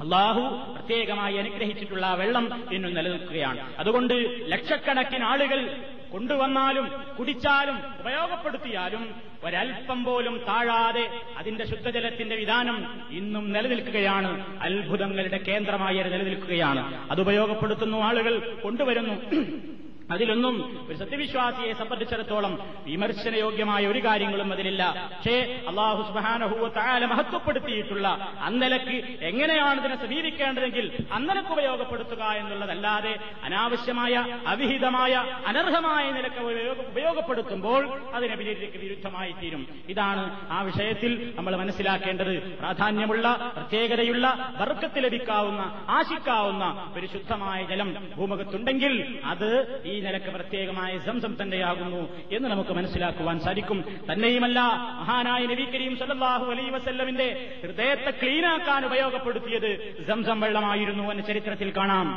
അള്ളാഹു പ്രത്യേകമായി അനുഗ്രഹിച്ചിട്ടുള്ള വെള്ളം ഇന്നും നിലനിൽക്കുകയാണ്. അതുകൊണ്ട് ലക്ഷക്കണക്കിന് ആളുകൾ കൊണ്ടുവന്നാലും കുടിച്ചാലും ഉപയോഗപ്പെടുത്തിയാലും ഒരൽപ്പം പോലും താഴാതെ അതിന്റെ ശുദ്ധജലത്തിന്റെ വിധാനം ഇന്നും നിലനിൽക്കുകയാണ്. അത്ഭുതങ്ങളുടെ കേന്ദ്രമായി നിലനിൽക്കുകയാണ്. അത് ഉപയോഗപ്പെടുത്തുന്നു ആളുകൾ കൊണ്ടുവരുന്നു. അതിലൊന്നും ഒരു സത്യവിശ്വാസിയെ സംബന്ധിച്ചിടത്തോളം വിമർശനയോഗ്യമായ ഒരു കാര്യങ്ങളും അതിലില്ല. പക്ഷേ അള്ളാഹു സുബാനഹുവ മഹത്വപ്പെടുത്തിയിട്ടുള്ള അന്നലക്ക് എങ്ങനെയാണ് ഇതിനെ സമീപിക്കേണ്ടതെങ്കിൽ അന്നലക്ക് ഉപയോഗപ്പെടുത്തുക എന്നുള്ളതല്ലാതെ അനാവശ്യമായ അവിഹിതമായ അനർഹമായ നിലയ്ക്ക് ഉപയോഗപ്പെടുത്തുമ്പോൾ അതിനെ വിരുദ്ധ വിരുദ്ധമായി തീരും ഇതാണ് ആ വിഷയത്തിൽ നമ്മൾ മനസ്സിലാക്കേണ്ടത്. പ്രാധാന്യമുള്ള പ്രത്യേകതയുള്ള ബർക്കത്ത് ലഭിക്കാവുന്ന ആശിക്കാവുന്ന ഒരു ശുദ്ധമായ ജലം ഭൂമുഖത്തുണ്ടെങ്കിൽ അത് ഈ നിലയ്ക്ക് പ്രത്യേകമായ സംസം തന്നെയാകുന്നു എന്ന് നമുക്ക് മനസ്സിലാക്കുവാൻ സാധിക്കും. തന്നെയുമല്ല മഹാനായ നബി കരീം സല്ലാഹു അലൈ വസല്ലമിന്റെ ഹൃദയത്തെ ക്ലീനാക്കാൻ ഉപയോഗപ്പെടുത്തിയത് സംസം വെള്ളമായിരുന്നു എന്ന ചരിത്രത്തിൽ കാണാം.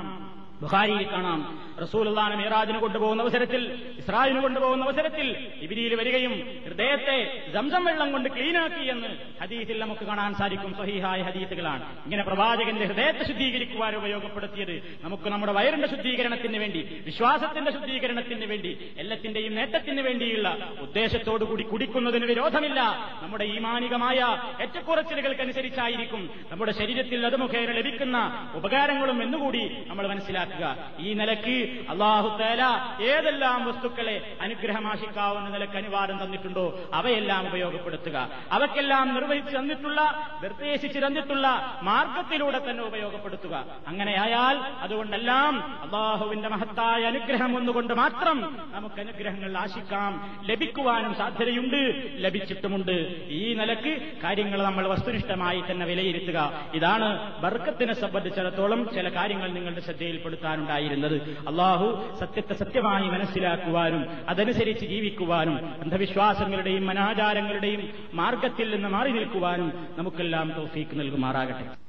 ബുഖാരിയിൽ കാണാം. റസൂലുള്ളാനെ മേറാജിന് കൊണ്ടുപോകുന്ന അവസരത്തിൽ ഇസ്രായിന് കൊണ്ടുപോകുന്ന അവസരത്തിൽ ഇബിരിയിൽ വരികയും ഹൃദയത്തെ ജംസം വെള്ളം കൊണ്ട് ക്ലീനാക്കി എന്ന് ഹദീസിൽ നമുക്ക് കാണാൻ സാധിക്കും. സഹീഹായ ഹദീസുകളാണ്. ഇങ്ങനെ പ്രവാചകന്റെ ഹൃദയത്തെ ശുദ്ധീകരിക്കുവാൻ ഉപയോഗപ്പെടുത്തിയത് നമുക്ക് നമ്മുടെ വയറിന്റെ ശുദ്ധീകരണത്തിന് വേണ്ടി വിശ്വാസത്തിന്റെ ശുദ്ധീകരണത്തിന് വേണ്ടി എല്ലാത്തിന്റെയും നേട്ടത്തിന് വേണ്ടിയുള്ള ഉദ്ദേശത്തോടു കൂടി കുടിക്കുന്നതിന് വിരോധമില്ല. നമ്മുടെ ഈമാനികമായ ഏറ്റക്കുറച്ചിലുകൾക്കനുസരിച്ചായിരിക്കും നമ്മുടെ ശരീരത്തിൽ അത് മുഖേന ലഭിക്കുന്ന ഉപകാരങ്ങളും എന്നുകൂടി നമ്മൾ മനസ്സിലാക്കുക. ഈ നിലയ്ക്ക് അള്ളാഹു തേല ഏതെല്ലാം വസ്തുക്കളെ അനുഗ്രഹമാശിക്കാവുന്ന നിലയ്ക്ക് അനുവാദം തന്നിട്ടുണ്ടോ? അവയെല്ലാം ഉപയോഗപ്പെടുത്തുക. അവയ്ക്കെല്ലാം നിർവഹിച്ചു തന്നിട്ടുള്ള നിർദ്ദേശിച്ചു തന്നിട്ടുള്ള മാർഗത്തിലൂടെ തന്നെ ഉപയോഗപ്പെടുത്തുക. അങ്ങനെയായാൽ അതുകൊണ്ടെല്ലാം അള്ളാഹുവിന്റെ മഹത്തായ അനുഗ്രഹം ഒന്നുകൊണ്ട് മാത്രം നമുക്ക് അനുഗ്രഹങ്ങൾ ആശിക്കാം. ലഭിക്കുവാനും സാധ്യതയുണ്ട് ലഭിച്ചിട്ടുമുണ്ട്. ഈ നിലയ്ക്ക് കാര്യങ്ങൾ നമ്മൾ വസ്തുനിഷ്ഠമായി തന്നെ വിലയിരുത്തുക. ഇതാണ് ബർക്കത്തിനെ സംബന്ധിച്ചിടത്തോളം ചില കാര്യങ്ങൾ നിങ്ങളുടെ ശ്രദ്ധയിൽപ്പെടുത്താനുണ്ടായിരുന്നത് അള്ളാഹു സത്യത്തെ സത്യമായി മനസ്സിലാക്കുവാനും അതനുസരിച്ച് ജീവിക്കുവാനും അന്ധവിശ്വാസങ്ങളുടെയും അനാചാരങ്ങളുടെയും മാർഗത്തിൽ നിന്ന് മാറി നിൽക്കുവാനും നമുക്കെല്ലാം തോഫീക്ക് നൽകുമാറാകട്ടെ.